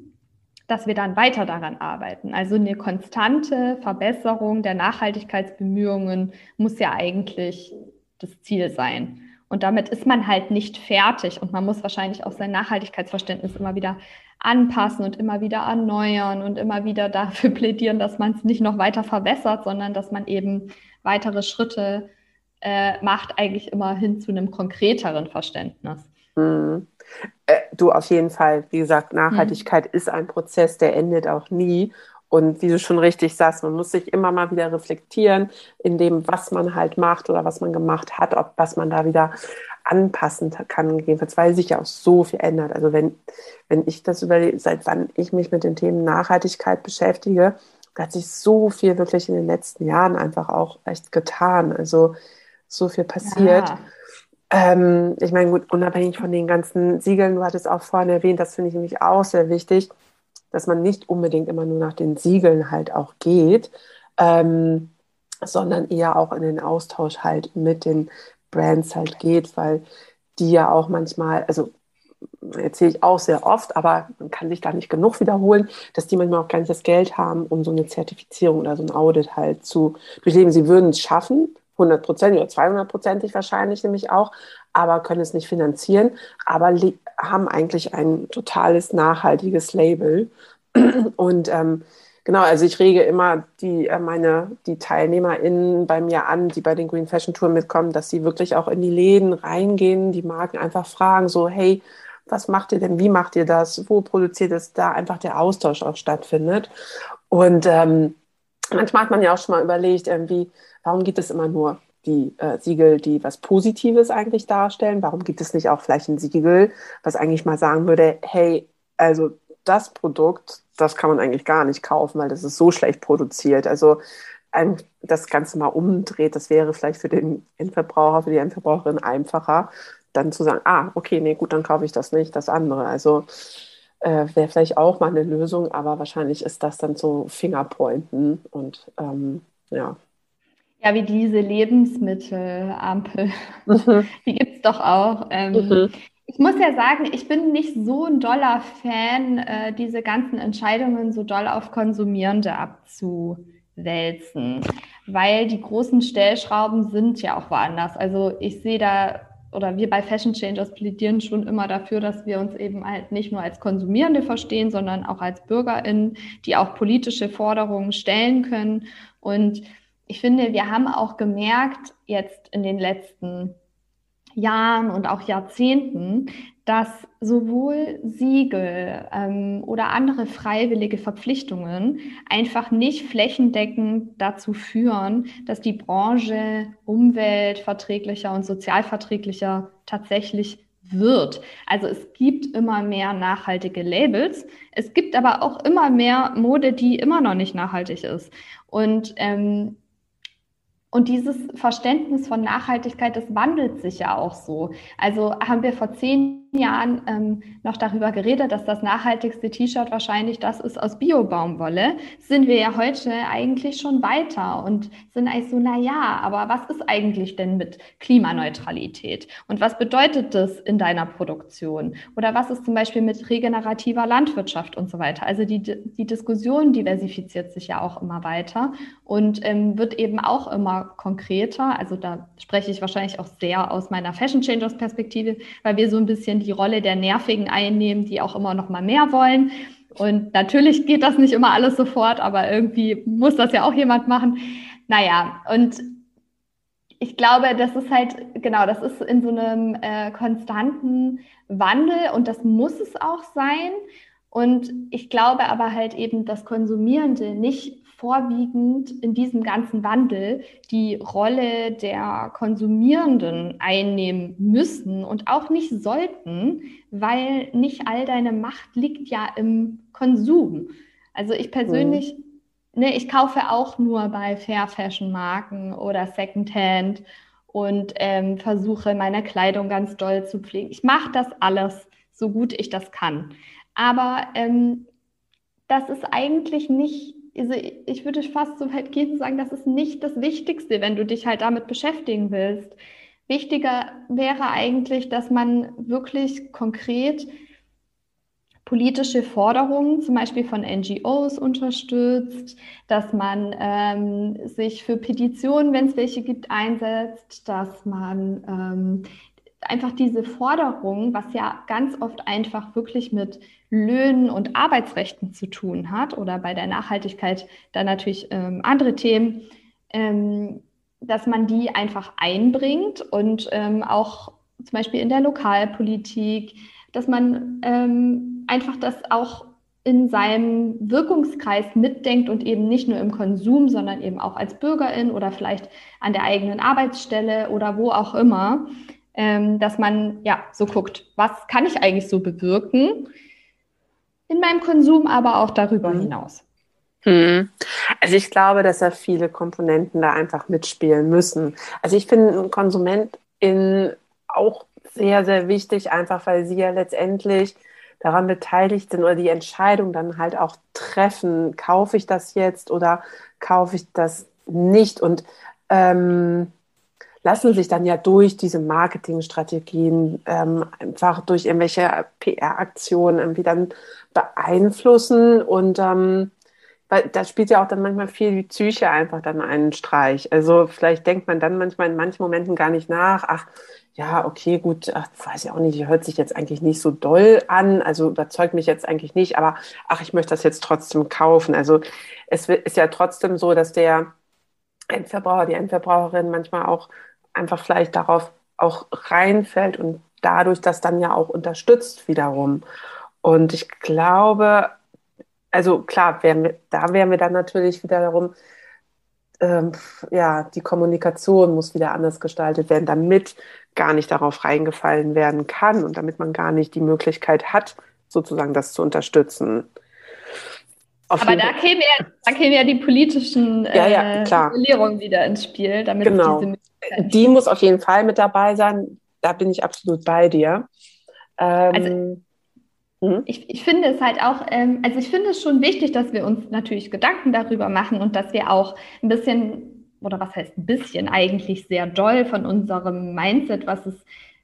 dass wir dann weiter daran arbeiten. Also eine konstante Verbesserung der Nachhaltigkeitsbemühungen muss ja eigentlich das Ziel sein. Und damit ist man halt nicht fertig und man muss wahrscheinlich auch sein Nachhaltigkeitsverständnis immer wieder anpassen und immer wieder erneuern und immer wieder dafür plädieren, dass man es nicht noch weiter verbessert, sondern dass man eben weitere Schritte äh, macht, eigentlich immer hin zu einem konkreteren Verständnis. Mhm. Äh, du auf jeden Fall, wie gesagt, Nachhaltigkeit mhm. ist ein Prozess, der endet auch nie. Und wie du schon richtig sagst, man muss sich immer mal wieder reflektieren in dem, was man halt macht oder was man gemacht hat, ob was man da wieder anpassen kann, gegebenenfalls, weil sich ja auch so viel ändert. Also wenn, wenn ich das überlege, seit wann ich mich mit den Themen Nachhaltigkeit beschäftige, da hat sich so viel wirklich in den letzten Jahren einfach auch echt getan. Also so viel passiert. Ja. Ähm, ich meine, gut, unabhängig von den ganzen Siegeln, du hattest auch vorhin erwähnt, das finde ich nämlich auch sehr wichtig, dass man nicht unbedingt immer nur nach den Siegeln halt auch geht, ähm, sondern eher auch in den Austausch halt mit den Brands halt geht, weil die ja auch manchmal, also erzähle ich auch sehr oft, aber man kann sich da nicht genug wiederholen, dass die manchmal auch gar nicht das Geld haben, um so eine Zertifizierung oder so ein Audit halt zu durchleben. Sie würden es schaffen, 100 Prozent oder 200 Prozentig wahrscheinlich nämlich auch, aber können es nicht finanzieren, aber haben eigentlich ein totales nachhaltiges Label. Und ähm, genau, also ich rege immer die, äh, meine, die TeilnehmerInnen bei mir an, die bei den Green Fashion Tour mitkommen, dass sie wirklich auch in die Läden reingehen, die Marken einfach fragen, so, hey, was macht ihr denn, wie macht ihr das, wo produziert es, da einfach der Austausch auch stattfindet. Und ähm, manchmal hat man ja auch schon mal überlegt, irgendwie, warum gibt es immer nur die äh, Siegel, die was Positives eigentlich darstellen? Warum gibt es nicht auch vielleicht ein Siegel, was eigentlich mal sagen würde, hey, also das Produkt, das kann man eigentlich gar nicht kaufen, weil das ist so schlecht produziert. Also das Ganze mal umdreht, das wäre vielleicht für den Endverbraucher, für die Endverbraucherin einfacher, dann zu sagen, ah, okay, nee, gut, dann kaufe ich das nicht, das andere. Also äh, wäre vielleicht auch mal eine Lösung, aber wahrscheinlich ist das dann so Fingerpointen und ähm, ja. Ja, wie diese Lebensmittelampel. Mhm. Die gibt es doch auch. Ähm, mhm. Ich muss ja sagen, ich bin nicht so ein doller Fan, äh, diese ganzen Entscheidungen so doll auf Konsumierende abzuwälzen, weil die großen Stellschrauben sind ja auch woanders. Also ich sehe da oder wir bei Fashion Changers plädieren schon immer dafür, dass wir uns eben halt nicht nur als Konsumierende verstehen, sondern auch als BürgerInnen, die auch politische Forderungen stellen können. Und ich finde, wir haben auch gemerkt, jetzt in den letzten Jahren und auch Jahrzehnten, dass sowohl Siegel ähm, oder andere freiwillige Verpflichtungen einfach nicht flächendeckend dazu führen, dass die Branche umweltverträglicher und sozialverträglicher tatsächlich wird. Also es gibt immer mehr nachhaltige Labels. Es gibt aber auch immer mehr Mode, die immer noch nicht nachhaltig ist. Und ähm, und dieses Verständnis von Nachhaltigkeit, das wandelt sich ja auch so. Also haben wir vor zehn Jahren ähm, noch darüber geredet, dass das nachhaltigste T-Shirt wahrscheinlich das ist aus Biobaumwolle, sind wir ja heute eigentlich schon weiter und sind eigentlich so, na ja, aber was ist eigentlich denn mit Klimaneutralität? Und was bedeutet das in deiner Produktion? Oder was ist zum Beispiel mit regenerativer Landwirtschaft und so weiter? Also die, die Diskussion diversifiziert sich ja auch immer weiter und ähm, wird eben auch immer konkreter. Also da spreche ich wahrscheinlich auch sehr aus meiner Fashion Changers Perspektive, weil wir so ein bisschen bisschen die Rolle der Nervigen einnehmen, die auch immer noch mal mehr wollen. Und natürlich geht das nicht immer alles sofort, aber irgendwie muss das ja auch jemand machen. Naja, und ich glaube, das ist halt, genau, das ist in so einem äh, konstanten Wandel und das muss es auch sein. Und ich glaube aber halt eben, dass Konsumierende nicht vorwiegend in diesem ganzen Wandel die Rolle der Konsumierenden einnehmen müssen und auch nicht sollten, weil nicht all deine Macht liegt ja im Konsum. Also ich persönlich, mhm. ne, ich kaufe auch nur bei Fair Fashion Marken oder Secondhand und ähm, versuche meine Kleidung ganz doll zu pflegen. Ich mache das alles so gut ich das kann. Aber ähm, das ist eigentlich nicht also ich würde fast so weit gehen und sagen, das ist nicht das Wichtigste, wenn du dich halt damit beschäftigen willst. Wichtiger wäre eigentlich, dass man wirklich konkret politische Forderungen, zum Beispiel von NGOs, unterstützt, dass man ähm, sich für Petitionen, wenn es welche gibt, einsetzt, dass man ähm, einfach diese Forderung, was ja ganz oft einfach wirklich mit Löhnen und Arbeitsrechten zu tun hat oder bei der Nachhaltigkeit dann natürlich ähm, andere Themen, ähm, dass man die einfach einbringt und ähm, auch zum Beispiel in der Lokalpolitik, dass man ähm, einfach das auch in seinem Wirkungskreis mitdenkt und eben nicht nur im Konsum, sondern eben auch als Bürgerin oder vielleicht an der eigenen Arbeitsstelle oder wo auch immer ähm, dass man ja so guckt, was kann ich eigentlich so bewirken in meinem Konsum, aber auch darüber mhm. hinaus. Hm. Also ich glaube, dass da viele Komponenten da einfach mitspielen müssen. Also ich finde ein Konsument in auch sehr, sehr wichtig, einfach weil sie ja letztendlich daran beteiligt sind oder die Entscheidung dann halt auch treffen, kaufe ich das jetzt oder kaufe ich das nicht und ähm, lassen sich dann ja durch diese Marketingstrategien ähm, einfach durch irgendwelche PR-Aktionen irgendwie dann beeinflussen und ähm, da spielt ja auch dann manchmal viel die Psyche einfach dann einen Streich. Also vielleicht denkt man dann manchmal in manchen Momenten gar nicht nach, ach, ja, okay, gut, ach, weiß ich auch nicht, hört sich jetzt eigentlich nicht so doll an, also überzeugt mich jetzt eigentlich nicht, aber ach, ich möchte das jetzt trotzdem kaufen. Also es ist ja trotzdem so, dass der Endverbraucher, die Endverbraucherin manchmal auch einfach vielleicht darauf auch reinfällt und dadurch das dann ja auch unterstützt wiederum. Und ich glaube, also klar, wären da wären wir dann natürlich wieder darum, ähm, ja, die Kommunikation muss wieder anders gestaltet werden, damit gar nicht darauf reingefallen werden kann und damit man gar nicht die Möglichkeit hat, sozusagen das zu unterstützen. Auf Aber da kämen, ja, da kämen ja die politischen ja, ja, äh, wieder ins Spiel, damit genau. Die muss auf jeden Fall mit dabei sein. Da bin ich absolut bei dir. Ähm, also, Mhm. Ich, ich finde es halt auch, ähm, also ich finde es schon wichtig, dass wir uns natürlich Gedanken darüber machen und dass wir auch ein bisschen, oder was heißt ein bisschen, eigentlich sehr doll von unserem Mindset, was es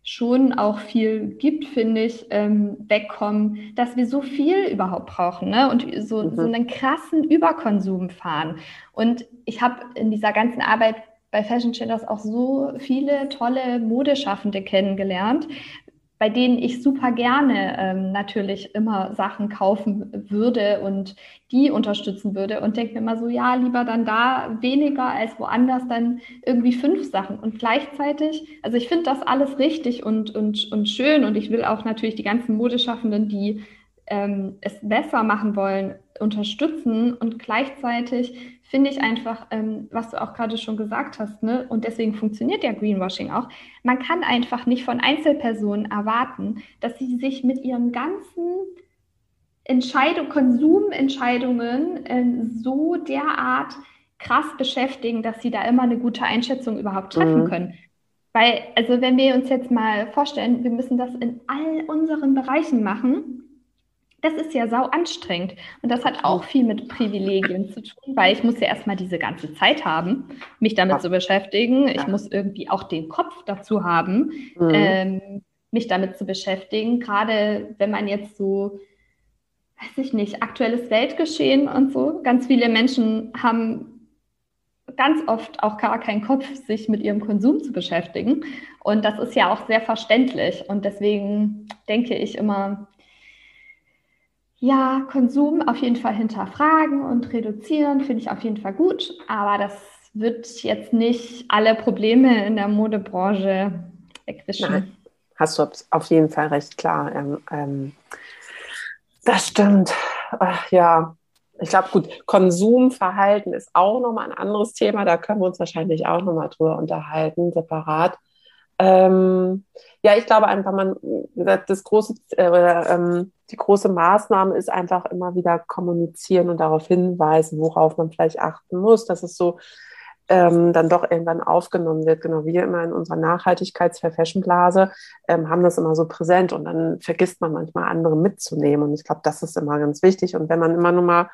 schon auch viel gibt, finde ich, ähm, wegkommen, dass wir so viel überhaupt brauchen ne? und so, mhm. so einen krassen Überkonsum fahren. Und ich habe in dieser ganzen Arbeit bei Fashion Chillers auch so viele tolle Modeschaffende kennengelernt, bei denen ich super gerne ähm, natürlich immer Sachen kaufen würde und die unterstützen würde und denke mir immer so, ja, lieber dann da weniger als woanders dann irgendwie fünf Sachen. Und gleichzeitig, also ich finde das alles richtig und, und, und schön und ich will auch natürlich die ganzen Modeschaffenden, die ähm, es besser machen wollen, unterstützen und gleichzeitig finde ich einfach, ähm, was du auch gerade schon gesagt hast, ne? und deswegen funktioniert ja Greenwashing auch, man kann einfach nicht von Einzelpersonen erwarten, dass sie sich mit ihren ganzen Entscheidung, Konsumentscheidungen äh, so derart krass beschäftigen, dass sie da immer eine gute Einschätzung überhaupt treffen mhm. können. Weil, also wenn wir uns jetzt mal vorstellen, wir müssen das in all unseren Bereichen machen, das ist ja sau anstrengend. Und das hat auch viel mit Privilegien zu tun, weil ich muss ja erstmal diese ganze Zeit haben, mich damit zu beschäftigen. Ich muss irgendwie auch den Kopf dazu haben, mhm. ähm, mich damit zu beschäftigen. Gerade wenn man jetzt so, weiß ich nicht, aktuelles Weltgeschehen und so. Ganz viele Menschen haben ganz oft auch gar keinen Kopf, sich mit ihrem Konsum zu beschäftigen. Und das ist ja auch sehr verständlich. Und deswegen denke ich immer, ja, Konsum auf jeden Fall hinterfragen und reduzieren finde ich auf jeden Fall gut, aber das wird jetzt nicht alle Probleme in der Modebranche wegwischen. Nein, hast du auf jeden Fall recht klar. Ähm, ähm, das stimmt. Ach, ja, ich glaube, gut, Konsumverhalten ist auch nochmal ein anderes Thema. Da können wir uns wahrscheinlich auch nochmal drüber unterhalten, separat. Ähm, ja, ich glaube einfach, man, das große, äh, ähm, die große Maßnahme ist einfach immer wieder kommunizieren und darauf hinweisen, worauf man vielleicht achten muss, dass es so ähm, dann doch irgendwann aufgenommen wird. Genau, wir immer in unserer Nachhaltigkeits-Fashion-Blase ähm, haben das immer so präsent und dann vergisst man manchmal andere mitzunehmen. Und ich glaube, das ist immer ganz wichtig. Und wenn man immer nur mal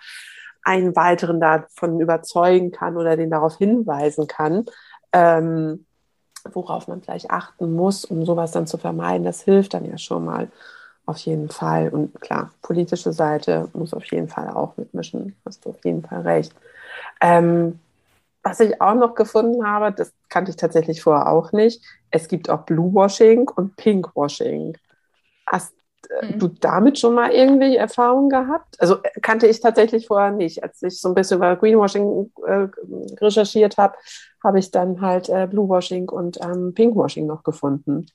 einen weiteren davon überzeugen kann oder den darauf hinweisen kann, ähm, worauf man vielleicht achten muss, um sowas dann zu vermeiden, das hilft dann ja schon mal auf jeden Fall. Und klar, politische Seite muss auf jeden Fall auch mitmischen. Hast du auf jeden Fall recht. Ähm, was ich auch noch gefunden habe, das kannte ich tatsächlich vorher auch nicht. Es gibt auch Bluewashing und Pinkwashing. Hast mhm. du damit schon mal irgendwie Erfahrungen gehabt? Also äh, kannte ich tatsächlich vorher nicht. Als ich so ein bisschen über Greenwashing äh, recherchiert habe, habe ich dann halt äh, Bluewashing und ähm, Pinkwashing noch gefunden.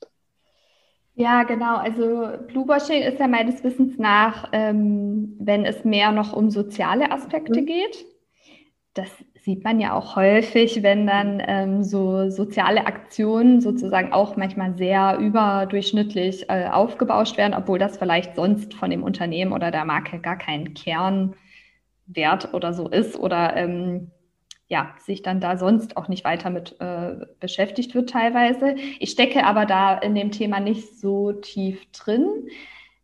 Ja, genau. Also Bluewashing ist ja meines Wissens nach, ähm, wenn es mehr noch um soziale Aspekte mhm. geht. Das sieht man ja auch häufig, wenn dann ähm, so soziale Aktionen sozusagen auch manchmal sehr überdurchschnittlich äh, aufgebauscht werden, obwohl das vielleicht sonst von dem Unternehmen oder der Marke gar kein Kernwert oder so ist oder ähm, ja, sich dann da sonst auch nicht weiter mit äh, beschäftigt wird teilweise. Ich stecke aber da in dem Thema nicht so tief drin.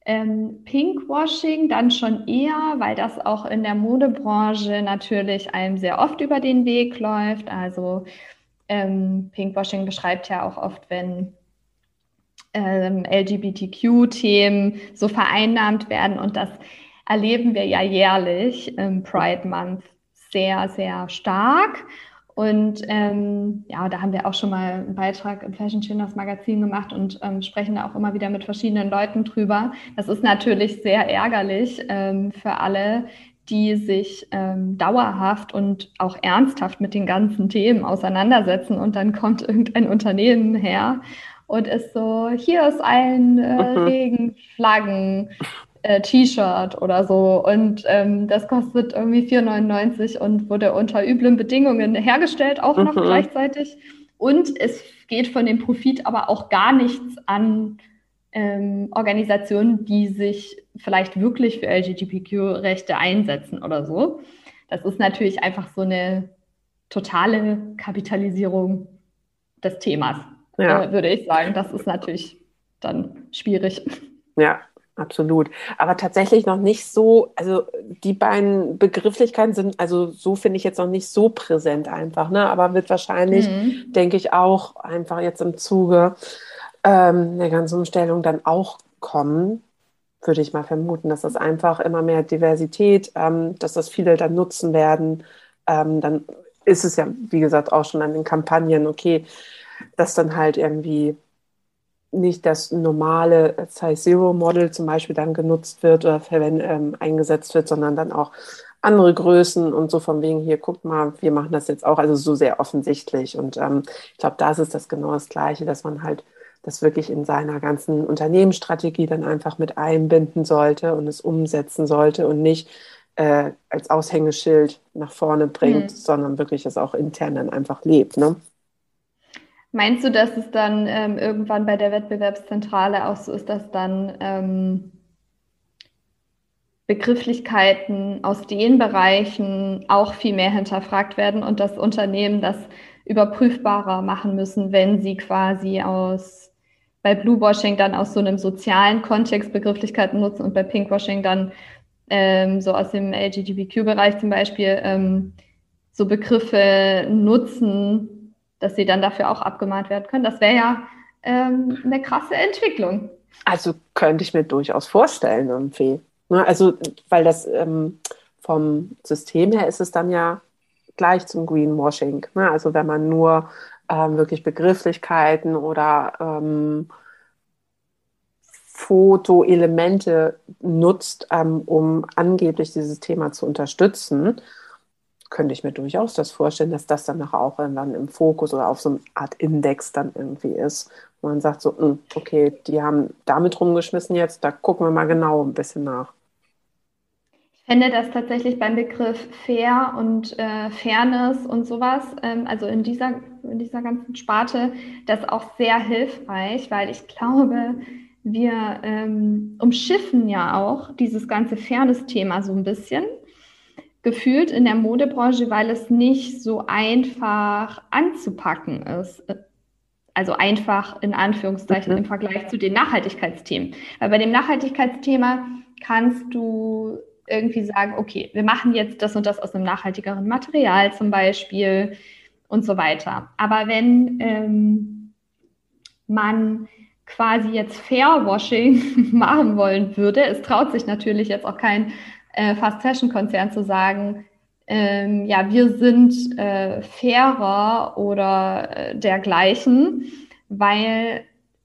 Ähm, Pinkwashing dann schon eher, weil das auch in der Modebranche natürlich einem sehr oft über den Weg läuft. Also ähm, Pinkwashing beschreibt ja auch oft, wenn ähm, LGBTQ-Themen so vereinnahmt werden und das erleben wir ja jährlich im Pride Month sehr, sehr stark. Und ähm, ja, da haben wir auch schon mal einen Beitrag im Fashion Channels Magazin gemacht und ähm, sprechen da auch immer wieder mit verschiedenen Leuten drüber. Das ist natürlich sehr ärgerlich ähm, für alle, die sich ähm, dauerhaft und auch ernsthaft mit den ganzen Themen auseinandersetzen und dann kommt irgendein Unternehmen her und ist so, hier ist ein äh, mhm. Regenflaggen äh, T-Shirt oder so. Und ähm, das kostet irgendwie 4,99 und wurde unter üblen Bedingungen hergestellt, auch noch mhm. gleichzeitig. Und es geht von dem Profit aber auch gar nichts an ähm, Organisationen, die sich vielleicht wirklich für LGBTQ-Rechte einsetzen oder so. Das ist natürlich einfach so eine totale Kapitalisierung des Themas, ja. äh, würde ich sagen. Das ist natürlich dann schwierig. Ja, absolut. Aber tatsächlich noch nicht so, also die beiden Begrifflichkeiten sind, also so finde ich jetzt noch nicht so präsent einfach, ne? Aber wird wahrscheinlich, mhm. denke ich, auch einfach jetzt im Zuge ähm, der ganzen Umstellung dann auch kommen. Würde ich mal vermuten, dass das einfach immer mehr Diversität, ähm, dass das viele dann nutzen werden. Ähm, dann ist es ja, wie gesagt, auch schon an den Kampagnen, okay, dass dann halt irgendwie nicht das normale Size Zero Model zum Beispiel dann genutzt wird oder ähm, eingesetzt wird, sondern dann auch andere Größen und so von wegen hier, guckt mal, wir machen das jetzt auch, also so sehr offensichtlich. Und ähm, ich glaube, das ist das genau das Gleiche, dass man halt das wirklich in seiner ganzen Unternehmensstrategie dann einfach mit einbinden sollte und es umsetzen sollte und nicht äh, als Aushängeschild nach vorne bringt, mhm. sondern wirklich es auch intern dann einfach lebt. Ne? Meinst du, dass es dann ähm, irgendwann bei der Wettbewerbszentrale auch so ist, dass dann ähm, Begrifflichkeiten aus den Bereichen auch viel mehr hinterfragt werden und dass Unternehmen das überprüfbarer machen müssen, wenn sie quasi aus bei Bluewashing dann aus so einem sozialen Kontext Begrifflichkeiten nutzen und bei Pinkwashing dann ähm, so aus dem LGBTQ-Bereich zum Beispiel ähm, so Begriffe nutzen, dass sie dann dafür auch abgemahnt werden können. Das wäre ja ähm, eine krasse Entwicklung. Also könnte ich mir durchaus vorstellen, irgendwie. Ne, also, weil das ähm, vom System her ist es dann ja gleich zum Greenwashing. Ne? Also wenn man nur ähm, wirklich Begrifflichkeiten oder ähm, Fotoelemente nutzt, ähm, um angeblich dieses Thema zu unterstützen, könnte ich mir durchaus das vorstellen, dass das dann nachher auch irgendwann im Fokus oder auf so eine Art Index dann irgendwie ist. Wo man sagt so, hm, okay, die haben damit rumgeschmissen jetzt, da gucken wir mal genau ein bisschen nach. Ich finde das tatsächlich beim Begriff Fair und äh, Fairness und sowas, ähm, also in dieser, in dieser ganzen Sparte, das auch sehr hilfreich, weil ich glaube, wir ähm, umschiffen ja auch dieses ganze Fairness-Thema so ein bisschen gefühlt in der Modebranche, weil es nicht so einfach anzupacken ist. Also einfach in Anführungszeichen mhm. im Vergleich zu den Nachhaltigkeitsthemen. Weil bei dem Nachhaltigkeitsthema kannst du irgendwie sagen, okay, wir machen jetzt das und das aus einem nachhaltigeren Material zum Beispiel und so weiter. Aber wenn ähm, man quasi jetzt Fairwashing machen wollen würde, es traut sich natürlich jetzt auch kein äh, Fast Fashion Konzern zu sagen, ähm, ja, wir sind äh, fairer oder äh, dergleichen, weil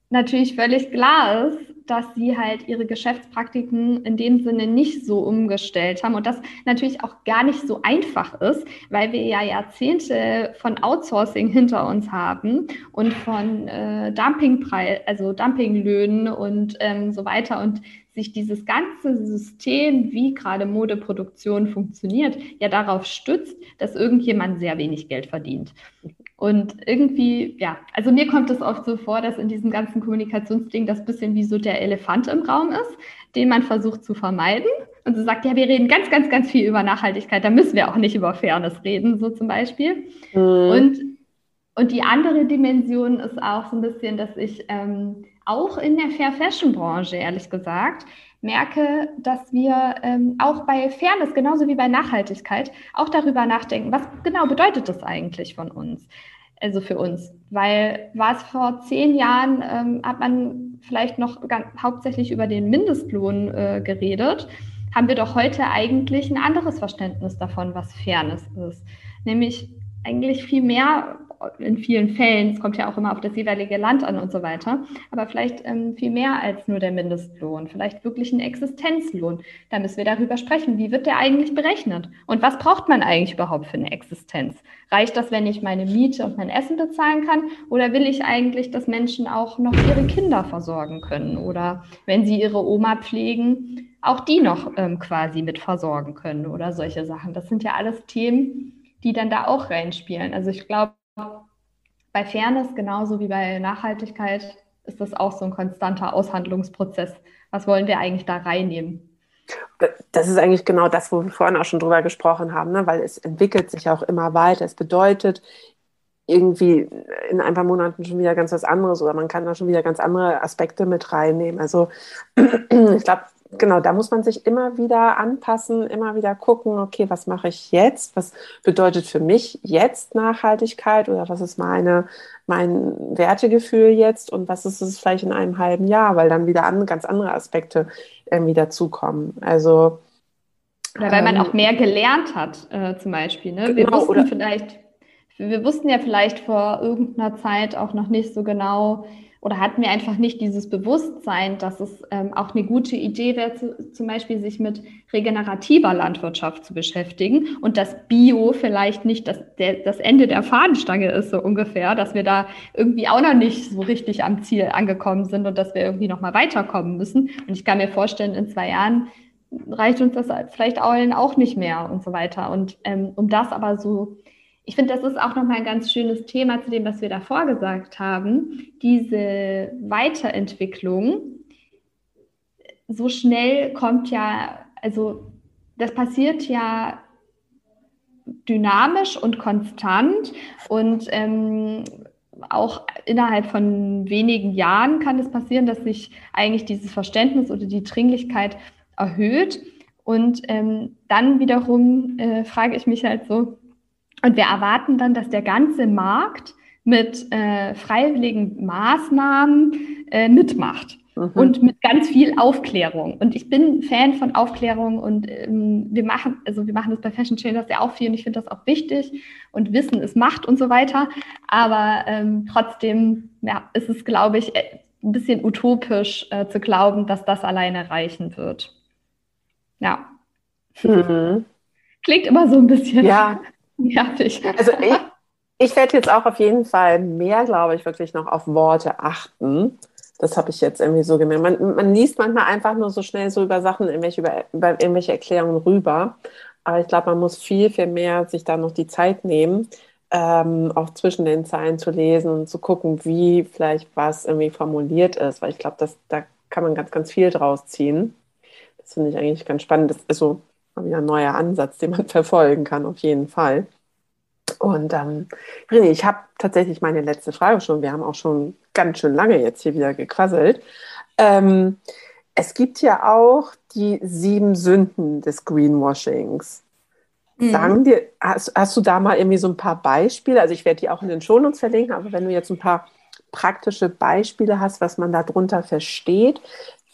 natürlich völlig klar ist, dass sie halt ihre Geschäftspraktiken in dem Sinne nicht so umgestellt haben und das natürlich auch gar nicht so einfach ist, weil wir ja Jahrzehnte von Outsourcing hinter uns haben und von äh, Dumpingpreis, also Dumpinglöhnen und ähm, so weiter und sich dieses ganze System, wie gerade Modeproduktion funktioniert, ja darauf stützt, dass irgendjemand sehr wenig Geld verdient. Und irgendwie, ja, also mir kommt es oft so vor, dass in diesem ganzen Kommunikationsding das bisschen wie so der Elefant im Raum ist, den man versucht zu vermeiden. Und so sagt, ja, wir reden ganz, ganz, ganz viel über Nachhaltigkeit, da müssen wir auch nicht über Fairness reden, so zum Beispiel. Mhm. Und, und die andere Dimension ist auch so ein bisschen, dass ich ähm, auch in der Fair Fashion Branche, ehrlich gesagt, merke, dass wir ähm, auch bei Fairness, genauso wie bei Nachhaltigkeit, auch darüber nachdenken, was genau bedeutet das eigentlich von uns? Also für uns. Weil war es vor zehn Jahren, ähm, hat man vielleicht noch ganz, hauptsächlich über den Mindestlohn äh, geredet, haben wir doch heute eigentlich ein anderes Verständnis davon, was Fairness ist. Nämlich eigentlich viel mehr in vielen Fällen, es kommt ja auch immer auf das jeweilige Land an und so weiter, aber vielleicht ähm, viel mehr als nur der Mindestlohn, vielleicht wirklich ein Existenzlohn. Da müssen wir darüber sprechen, wie wird der eigentlich berechnet und was braucht man eigentlich überhaupt für eine Existenz? Reicht das, wenn ich meine Miete und mein Essen bezahlen kann oder will ich eigentlich, dass Menschen auch noch ihre Kinder versorgen können oder wenn sie ihre Oma pflegen, auch die noch ähm, quasi mit versorgen können oder solche Sachen. Das sind ja alles Themen, die dann da auch reinspielen. Also ich glaube, bei Fairness genauso wie bei Nachhaltigkeit ist das auch so ein konstanter Aushandlungsprozess. Was wollen wir eigentlich da reinnehmen? Das ist eigentlich genau das, wo wir vorhin auch schon drüber gesprochen haben, ne? weil es entwickelt sich auch immer weiter. Es bedeutet irgendwie in ein paar Monaten schon wieder ganz was anderes oder man kann da schon wieder ganz andere Aspekte mit reinnehmen. Also ich glaube, genau, da muss man sich immer wieder anpassen, immer wieder gucken, okay, was mache ich jetzt? Was bedeutet für mich jetzt Nachhaltigkeit oder was ist meine, mein Wertegefühl jetzt und was ist es vielleicht in einem halben Jahr, weil dann wieder an, ganz andere Aspekte irgendwie dazukommen. Also oder weil man ähm, auch mehr gelernt hat, äh, zum Beispiel. Ne? Wir genau, wussten vielleicht, wir wussten ja vielleicht vor irgendeiner Zeit auch noch nicht so genau, oder hatten wir einfach nicht dieses Bewusstsein, dass es ähm, auch eine gute Idee wäre, zu, zum Beispiel sich mit regenerativer Landwirtschaft zu beschäftigen und dass Bio vielleicht nicht das, der, das Ende der Fahnenstange ist, so ungefähr, dass wir da irgendwie auch noch nicht so richtig am Ziel angekommen sind und dass wir irgendwie noch mal weiterkommen müssen. Und ich kann mir vorstellen, in zwei Jahren reicht uns das vielleicht allen auch nicht mehr und so weiter. Und ähm, um das aber so ich finde, das ist auch nochmal ein ganz schönes Thema zu dem, was wir davor gesagt haben. Diese Weiterentwicklung, so schnell kommt ja, also das passiert ja dynamisch und konstant und ähm, auch innerhalb von wenigen Jahren kann es passieren, dass sich eigentlich dieses Verständnis oder die Dringlichkeit erhöht. Und ähm, dann wiederum äh, frage ich mich halt so, und wir erwarten dann, dass der ganze Markt mit äh, freiwilligen Maßnahmen äh, mitmacht mhm. und mit ganz viel Aufklärung. Und ich bin Fan von Aufklärung und ähm, wir machen, also wir machen das bei Fashion Changers ja auch viel und ich finde das auch wichtig und Wissen ist Macht und so weiter. Aber ähm, trotzdem ja, ist es, glaube ich, äh, ein bisschen utopisch äh, zu glauben, dass das alleine reichen wird. Ja. Mhm. Klingt immer so ein bisschen. Ja, nervig. Also ich, ich werde jetzt auch auf jeden Fall mehr, glaube ich, wirklich noch auf Worte achten. Das habe ich jetzt irgendwie so gemerkt. Man, man, liest manchmal einfach nur so schnell so über Sachen, irgendwelche, über, über irgendwelche Erklärungen rüber. Aber ich glaube, man muss viel, viel mehr sich da noch die Zeit nehmen, ähm, auch zwischen den Zeilen zu lesen und zu gucken, wie vielleicht was irgendwie formuliert ist. Weil ich glaube, da kann man ganz, ganz viel draus ziehen. Das finde ich eigentlich ganz spannend. Das ist so mal wieder ein neuer Ansatz, den man verfolgen kann, auf jeden Fall. Und ähm, René, ich habe tatsächlich meine letzte Frage schon. Wir haben auch schon ganz schön lange jetzt hier wieder gequasselt. Ähm, es gibt ja auch die sieben Sünden des Greenwashings. Mhm. Sagen dir, hast, hast, du da mal irgendwie so ein paar Beispiele? Also ich werde die auch in den Shownotes verlinken, aber wenn du jetzt ein paar praktische Beispiele hast, was man darunter versteht,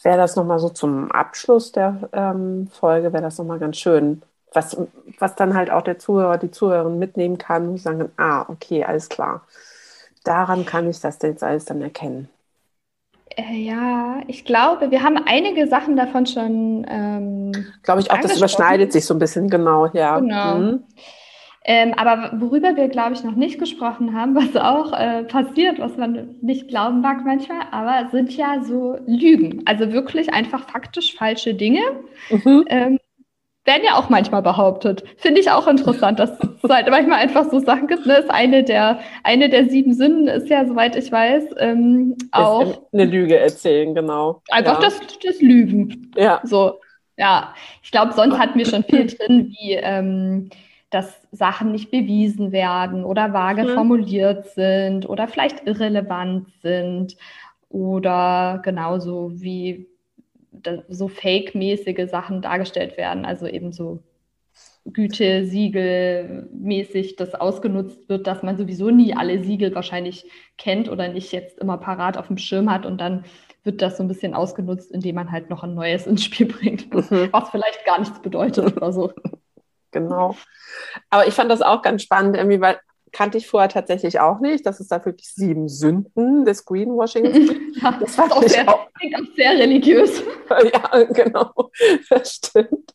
wäre das nochmal so zum Abschluss der ähm, Folge, wäre das nochmal ganz schön. Was, was dann halt auch der Zuhörer, die Zuhörerin mitnehmen kann und sagen, ah, okay, alles klar. Daran kann ich das jetzt alles dann erkennen. Äh, ja, ich glaube, wir haben einige Sachen davon schon. Ähm, glaube ich auch, das überschneidet sich so ein bisschen, genau, ja. Genau. Mhm. Ähm, aber worüber wir, glaube ich, noch nicht gesprochen haben, was auch äh, passiert, was man nicht glauben mag manchmal, aber sind ja so Lügen. Also wirklich einfach faktisch falsche Dinge. Mhm. Ähm, werden ja auch manchmal behauptet. Finde ich auch interessant, dass es halt manchmal einfach so Sachen gibt. Ne? Ist eine der, eine der sieben Sünden ist ja, soweit ich weiß, ähm, auch. Eine Lüge erzählen, genau. Einfach ja. das, das Lügen. Ja. So. Ja. Ich glaube, sonst hatten wir schon viel drin, wie, ähm, dass Sachen nicht bewiesen werden oder vage mhm. formuliert sind oder vielleicht irrelevant sind oder genauso wie so fake-mäßige Sachen dargestellt werden, also eben so Güte, Siegel mäßig das ausgenutzt wird, dass man sowieso nie alle Siegel wahrscheinlich kennt oder nicht jetzt immer parat auf dem Schirm hat und dann wird das so ein bisschen ausgenutzt, indem man halt noch ein neues ins Spiel bringt, mhm. was vielleicht gar nichts bedeutet oder so. Genau. Aber ich fand das auch ganz spannend, irgendwie, weil kannte ich vorher tatsächlich auch nicht, dass es da wirklich sieben Sünden des Greenwashings gibt. Ja, das fand auch sehr, auch, klingt auch sehr religiös. ja, genau, das stimmt.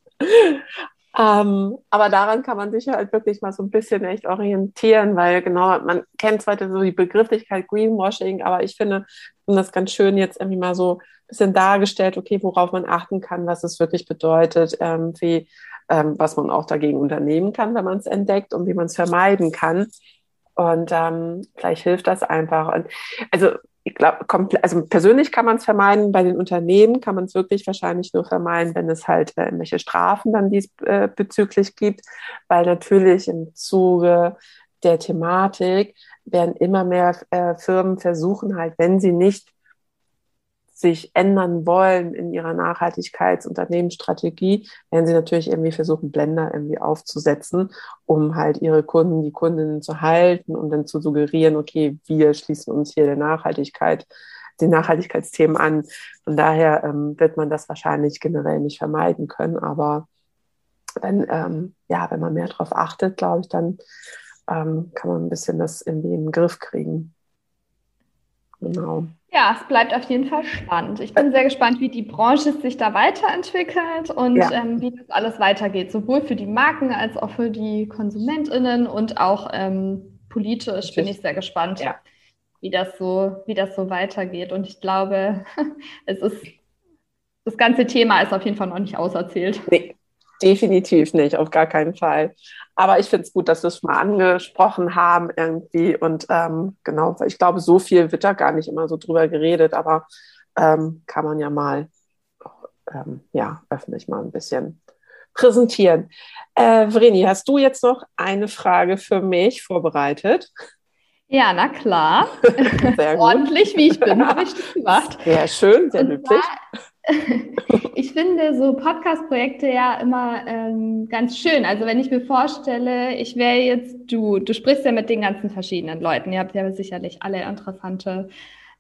Ähm, aber daran kann man sich halt wirklich mal so ein bisschen echt orientieren, weil genau, man kennt zwar so die Begrifflichkeit Greenwashing, aber ich finde das ganz schön jetzt irgendwie mal so ein bisschen dargestellt, okay, worauf man achten kann, was es wirklich bedeutet, ähm, wie ähm, was man auch dagegen unternehmen kann, wenn man es entdeckt und wie man es vermeiden kann. Und ähm, vielleicht hilft das einfach. Und also ich glaube, also persönlich kann man es vermeiden. Bei den Unternehmen kann man es wirklich wahrscheinlich nur vermeiden, wenn es halt äh, irgendwelche Strafen dann diesbezüglich äh, gibt, weil natürlich im Zuge der Thematik werden immer mehr äh, Firmen versuchen halt, wenn sie nicht sich ändern wollen in ihrer Nachhaltigkeitsunternehmensstrategie, werden sie natürlich irgendwie versuchen, Blender irgendwie aufzusetzen, um halt ihre Kunden, die Kundinnen zu halten und dann zu suggerieren, okay, wir schließen uns hier der Nachhaltigkeit, den Nachhaltigkeitsthemen an. Von daher ähm, wird man das wahrscheinlich generell nicht vermeiden können, aber wenn, ähm, ja, wenn man mehr darauf achtet, glaube ich, dann ähm, kann man ein bisschen das irgendwie in den Griff kriegen. Genau. Ja, es bleibt auf jeden Fall spannend. Ich bin sehr gespannt, wie die Branche sich da weiterentwickelt und ja. ähm, wie das alles weitergeht, sowohl für die Marken als auch für die KonsumentInnen und auch ähm, politisch bin ich sehr gespannt, ja. wie, das so, wie das so weitergeht. Und ich glaube, es ist, das ganze Thema ist auf jeden Fall noch nicht auserzählt. Nee, definitiv nicht, auf gar keinen Fall. Aber ich finde es gut, dass wir es mal angesprochen haben irgendwie. Und ähm, genau, ich glaube, so viel wird da gar nicht immer so drüber geredet, aber ähm, kann man ja mal, ähm, ja, öffentlich mal ein bisschen präsentieren. Äh, Vreni, hast du jetzt noch eine Frage für mich vorbereitet? Ja, na klar. Ordentlich, wie ich bin, habe ich das gemacht. Sehr schön, sehr löblich. ich finde so Podcast-Projekte ja immer ähm, ganz schön. Also wenn ich mir vorstelle, ich wäre jetzt du, du sprichst ja mit den ganzen verschiedenen Leuten. Ihr habt ja sicherlich alle interessante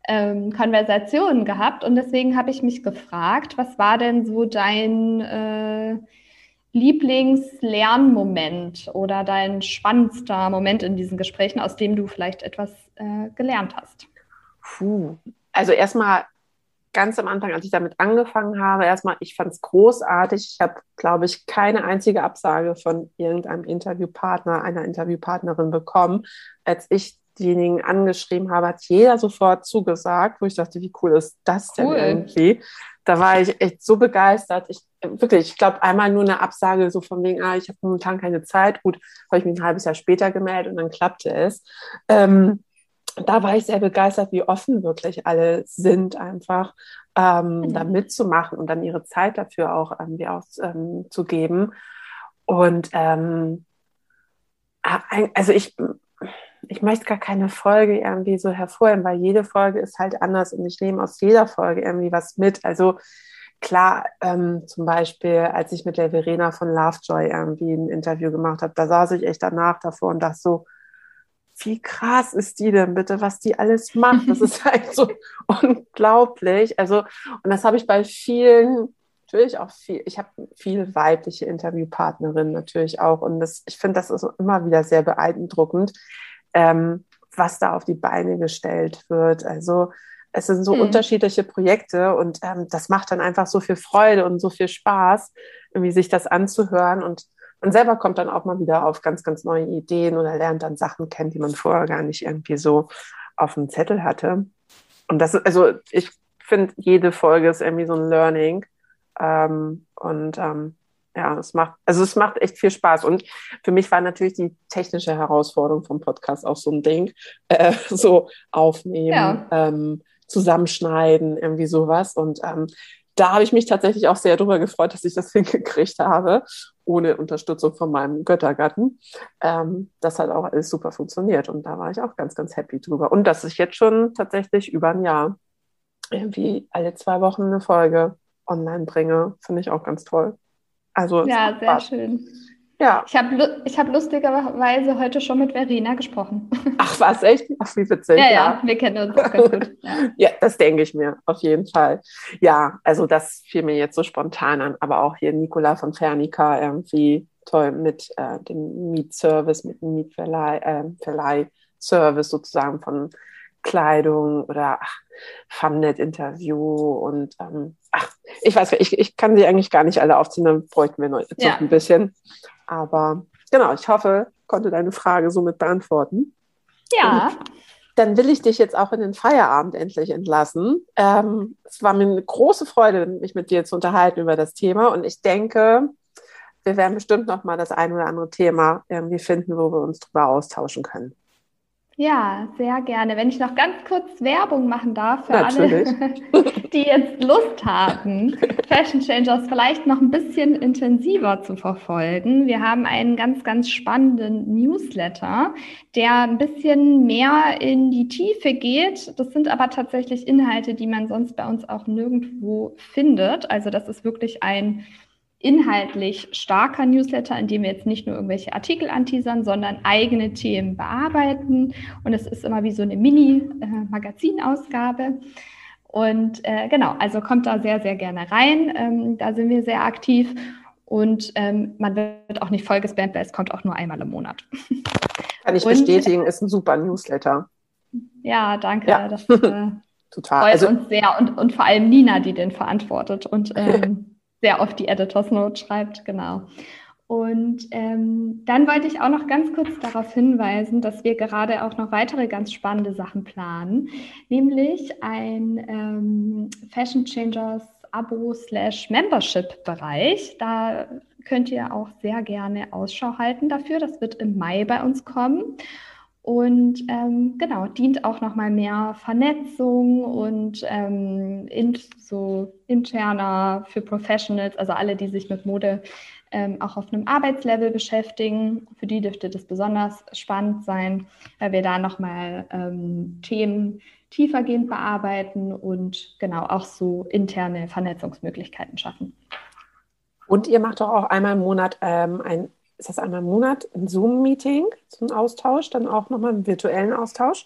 ähm, Konversationen gehabt. Und deswegen habe ich mich gefragt, was war denn so dein äh, Lieblingslernmoment oder dein spannendster Moment in diesen Gesprächen, aus dem du vielleicht etwas äh, gelernt hast? Puh. Also erstmal ganz am Anfang, als ich damit angefangen habe, erstmal, ich fand es großartig. Ich habe, glaube ich, keine einzige Absage von irgendeinem Interviewpartner, einer Interviewpartnerin bekommen. Als ich diejenigen angeschrieben habe, hat jeder sofort zugesagt, wo ich dachte, wie cool ist das denn cool. irgendwie? Da war ich echt so begeistert. Ich wirklich, ich glaube, einmal nur eine Absage so von wegen, ah, ich habe momentan keine Zeit. Gut, habe ich mich ein halbes Jahr später gemeldet und dann klappte es. Ähm, da war ich sehr begeistert, wie offen wirklich alle sind, einfach ähm, mhm. da mitzumachen und dann ihre Zeit dafür auch irgendwie auszugeben. Ähm, und ähm, also ich, ich möchte gar keine Folge irgendwie so hervorheben, weil jede Folge ist halt anders und ich nehme aus jeder Folge irgendwie was mit. Also klar, ähm, zum Beispiel, als ich mit der Verena von Lovejoy irgendwie ein Interview gemacht habe, da saß ich echt danach davor und dachte so, wie krass ist die denn bitte, was die alles macht? Das ist halt so unglaublich. Also, und das habe ich bei vielen, natürlich auch viel, ich habe viele weibliche Interviewpartnerinnen natürlich auch. Und das, ich finde, das ist immer wieder sehr beeindruckend, ähm, was da auf die Beine gestellt wird. Also, es sind so hm. unterschiedliche Projekte und ähm, das macht dann einfach so viel Freude und so viel Spaß, irgendwie sich das anzuhören und man selber kommt dann auch mal wieder auf ganz, ganz neue Ideen oder lernt dann Sachen kennen, die man vorher gar nicht irgendwie so auf dem Zettel hatte. Und das ist, also ich finde, jede Folge ist irgendwie so ein Learning. Ähm, und ähm, ja, es macht, also es macht echt viel Spaß. Und für mich war natürlich die technische Herausforderung vom Podcast auch so ein Ding. Äh, so aufnehmen, ja. ähm, zusammenschneiden, irgendwie sowas. Und ähm, da habe ich mich tatsächlich auch sehr darüber gefreut, dass ich das hingekriegt habe, ohne Unterstützung von meinem Göttergatten. Ähm, das hat auch alles super funktioniert und da war ich auch ganz, ganz happy drüber. Und dass ich jetzt schon tatsächlich über ein Jahr irgendwie alle zwei Wochen eine Folge online bringe, finde ich auch ganz toll. Also ja, sehr schön. Ja. Ich habe ich hab lustigerweise heute schon mit Verena gesprochen. Ach, was, echt? Ach, wie witzig. Ja, ja, ja. wir kennen uns auch ganz gut. Ja. ja, das denke ich mir, auf jeden Fall. Ja, also das fiel mir jetzt so spontan an, aber auch hier Nicola von Fernica irgendwie toll mit äh, dem Mietservice, mit dem Mietverleih, äh, Verleihservice sozusagen von Kleidung oder ach, Femnet-Interview und ähm, ach, ich weiß, ich, ich kann sie eigentlich gar nicht alle aufziehen, dann bräuchten wir noch ja. ein bisschen. Aber genau, ich hoffe, konnte deine Frage somit beantworten. Ja. Und dann will ich dich jetzt auch in den Feierabend endlich entlassen. Ähm, es war mir eine große Freude, mich mit dir zu unterhalten über das Thema. Und ich denke, wir werden bestimmt noch mal das ein oder andere Thema irgendwie finden, wo wir uns drüber austauschen können. Ja, sehr gerne. Wenn ich noch ganz kurz Werbung machen darf für Natürlich. alle, die jetzt Lust haben, Fashion Changers vielleicht noch ein bisschen intensiver zu verfolgen. Wir haben einen ganz, ganz spannenden Newsletter, der ein bisschen mehr in die Tiefe geht. Das sind aber tatsächlich Inhalte, die man sonst bei uns auch nirgendwo findet. Also das ist wirklich ein inhaltlich starker Newsletter, in dem wir jetzt nicht nur irgendwelche Artikel anteasern, sondern eigene Themen bearbeiten. Und es ist immer wie so eine Mini-Magazinausgabe. Und äh, genau, also kommt da sehr, sehr gerne rein. Ähm, da sind wir sehr aktiv. Und ähm, man wird auch nicht vollgespammt, weil es kommt auch nur einmal im Monat. Kann ich Und, bestätigen, ist ein super Newsletter. Ja, danke. Ja. Das äh, Total. freut also, uns sehr. Und, und vor allem Nina, die den verantwortet. Und ähm, sehr oft die Editors Note schreibt, genau. Und ähm, dann wollte ich auch noch ganz kurz darauf hinweisen, dass wir gerade auch noch weitere ganz spannende Sachen planen, nämlich ein ähm, Fashion Changers Abo slash Membership Bereich. Da könnt ihr auch sehr gerne Ausschau halten dafür. Das wird im Mai bei uns kommen. Und ähm, genau, dient auch nochmal mehr Vernetzung und ähm, in, so interner für Professionals, also alle, die sich mit Mode ähm, auch auf einem Arbeitslevel beschäftigen. Für die dürfte das besonders spannend sein, weil wir da nochmal ähm, Themen tiefergehend bearbeiten und genau auch so interne Vernetzungsmöglichkeiten schaffen. Und ihr macht doch auch einmal im Monat ähm, ein ist das einmal im Monat ein Zoom-Meeting, so ein Austausch, dann auch nochmal einen virtuellen Austausch?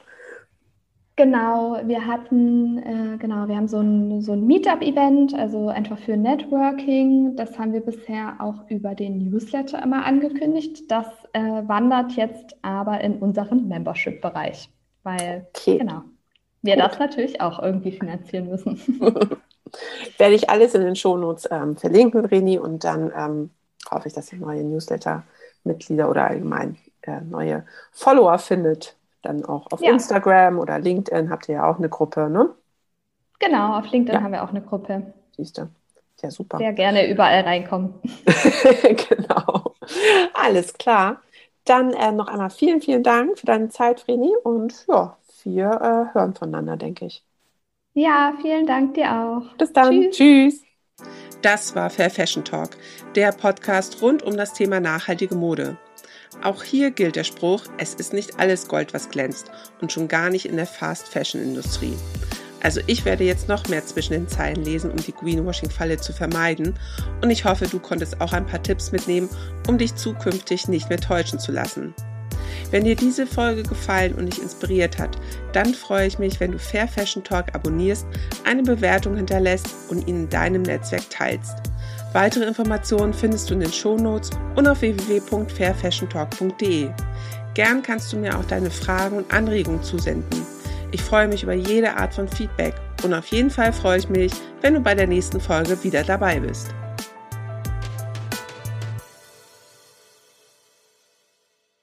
Genau, wir hatten, äh, genau, wir haben so ein, so ein Meetup-Event, also einfach für Networking. Das haben wir bisher auch über den Newsletter immer angekündigt. Das äh, wandert jetzt aber in unseren Membership-Bereich, weil, okay. genau, wir Gut. das natürlich auch irgendwie finanzieren müssen. Werde ich alles in den Shownotes ähm, verlinken, Reni, und dann ähm, hoffe ich, dass ihr neue Newsletter-Mitglieder oder allgemein äh, neue Follower findet. Dann auch auf ja. Instagram oder LinkedIn habt ihr ja auch eine Gruppe, ne? Genau, auf LinkedIn ja. haben wir auch eine Gruppe. Siehst du. Ja, super. Sehr gerne überall reinkommen. genau. Alles klar. Dann äh, noch einmal vielen, vielen Dank für deine Zeit, Vreni. Und ja, wir äh, hören voneinander, denke ich. Ja, vielen Dank dir auch. Bis dann. Tschüss. Tschüss. Das war Fair Fashion Talk, der Podcast rund um das Thema nachhaltige Mode. Auch hier gilt der Spruch, es ist nicht alles Gold, was glänzt und schon gar nicht in der Fast Fashion Industrie. Also ich werde jetzt noch mehr zwischen den Zeilen lesen, um die Greenwashing-Falle zu vermeiden und ich hoffe, du konntest auch ein paar Tipps mitnehmen, um dich zukünftig nicht mehr täuschen zu lassen. Wenn dir diese Folge gefallen und dich inspiriert hat, dann freue ich mich, wenn du Fair Fashion Talk abonnierst, eine Bewertung hinterlässt und ihn in deinem Netzwerk teilst. Weitere Informationen findest du in den Shownotes und auf www.fairfashiontalk.de. Gern kannst du mir auch deine Fragen und Anregungen zusenden. Ich freue mich über jede Art von Feedback und auf jeden Fall freue ich mich, wenn du bei der nächsten Folge wieder dabei bist.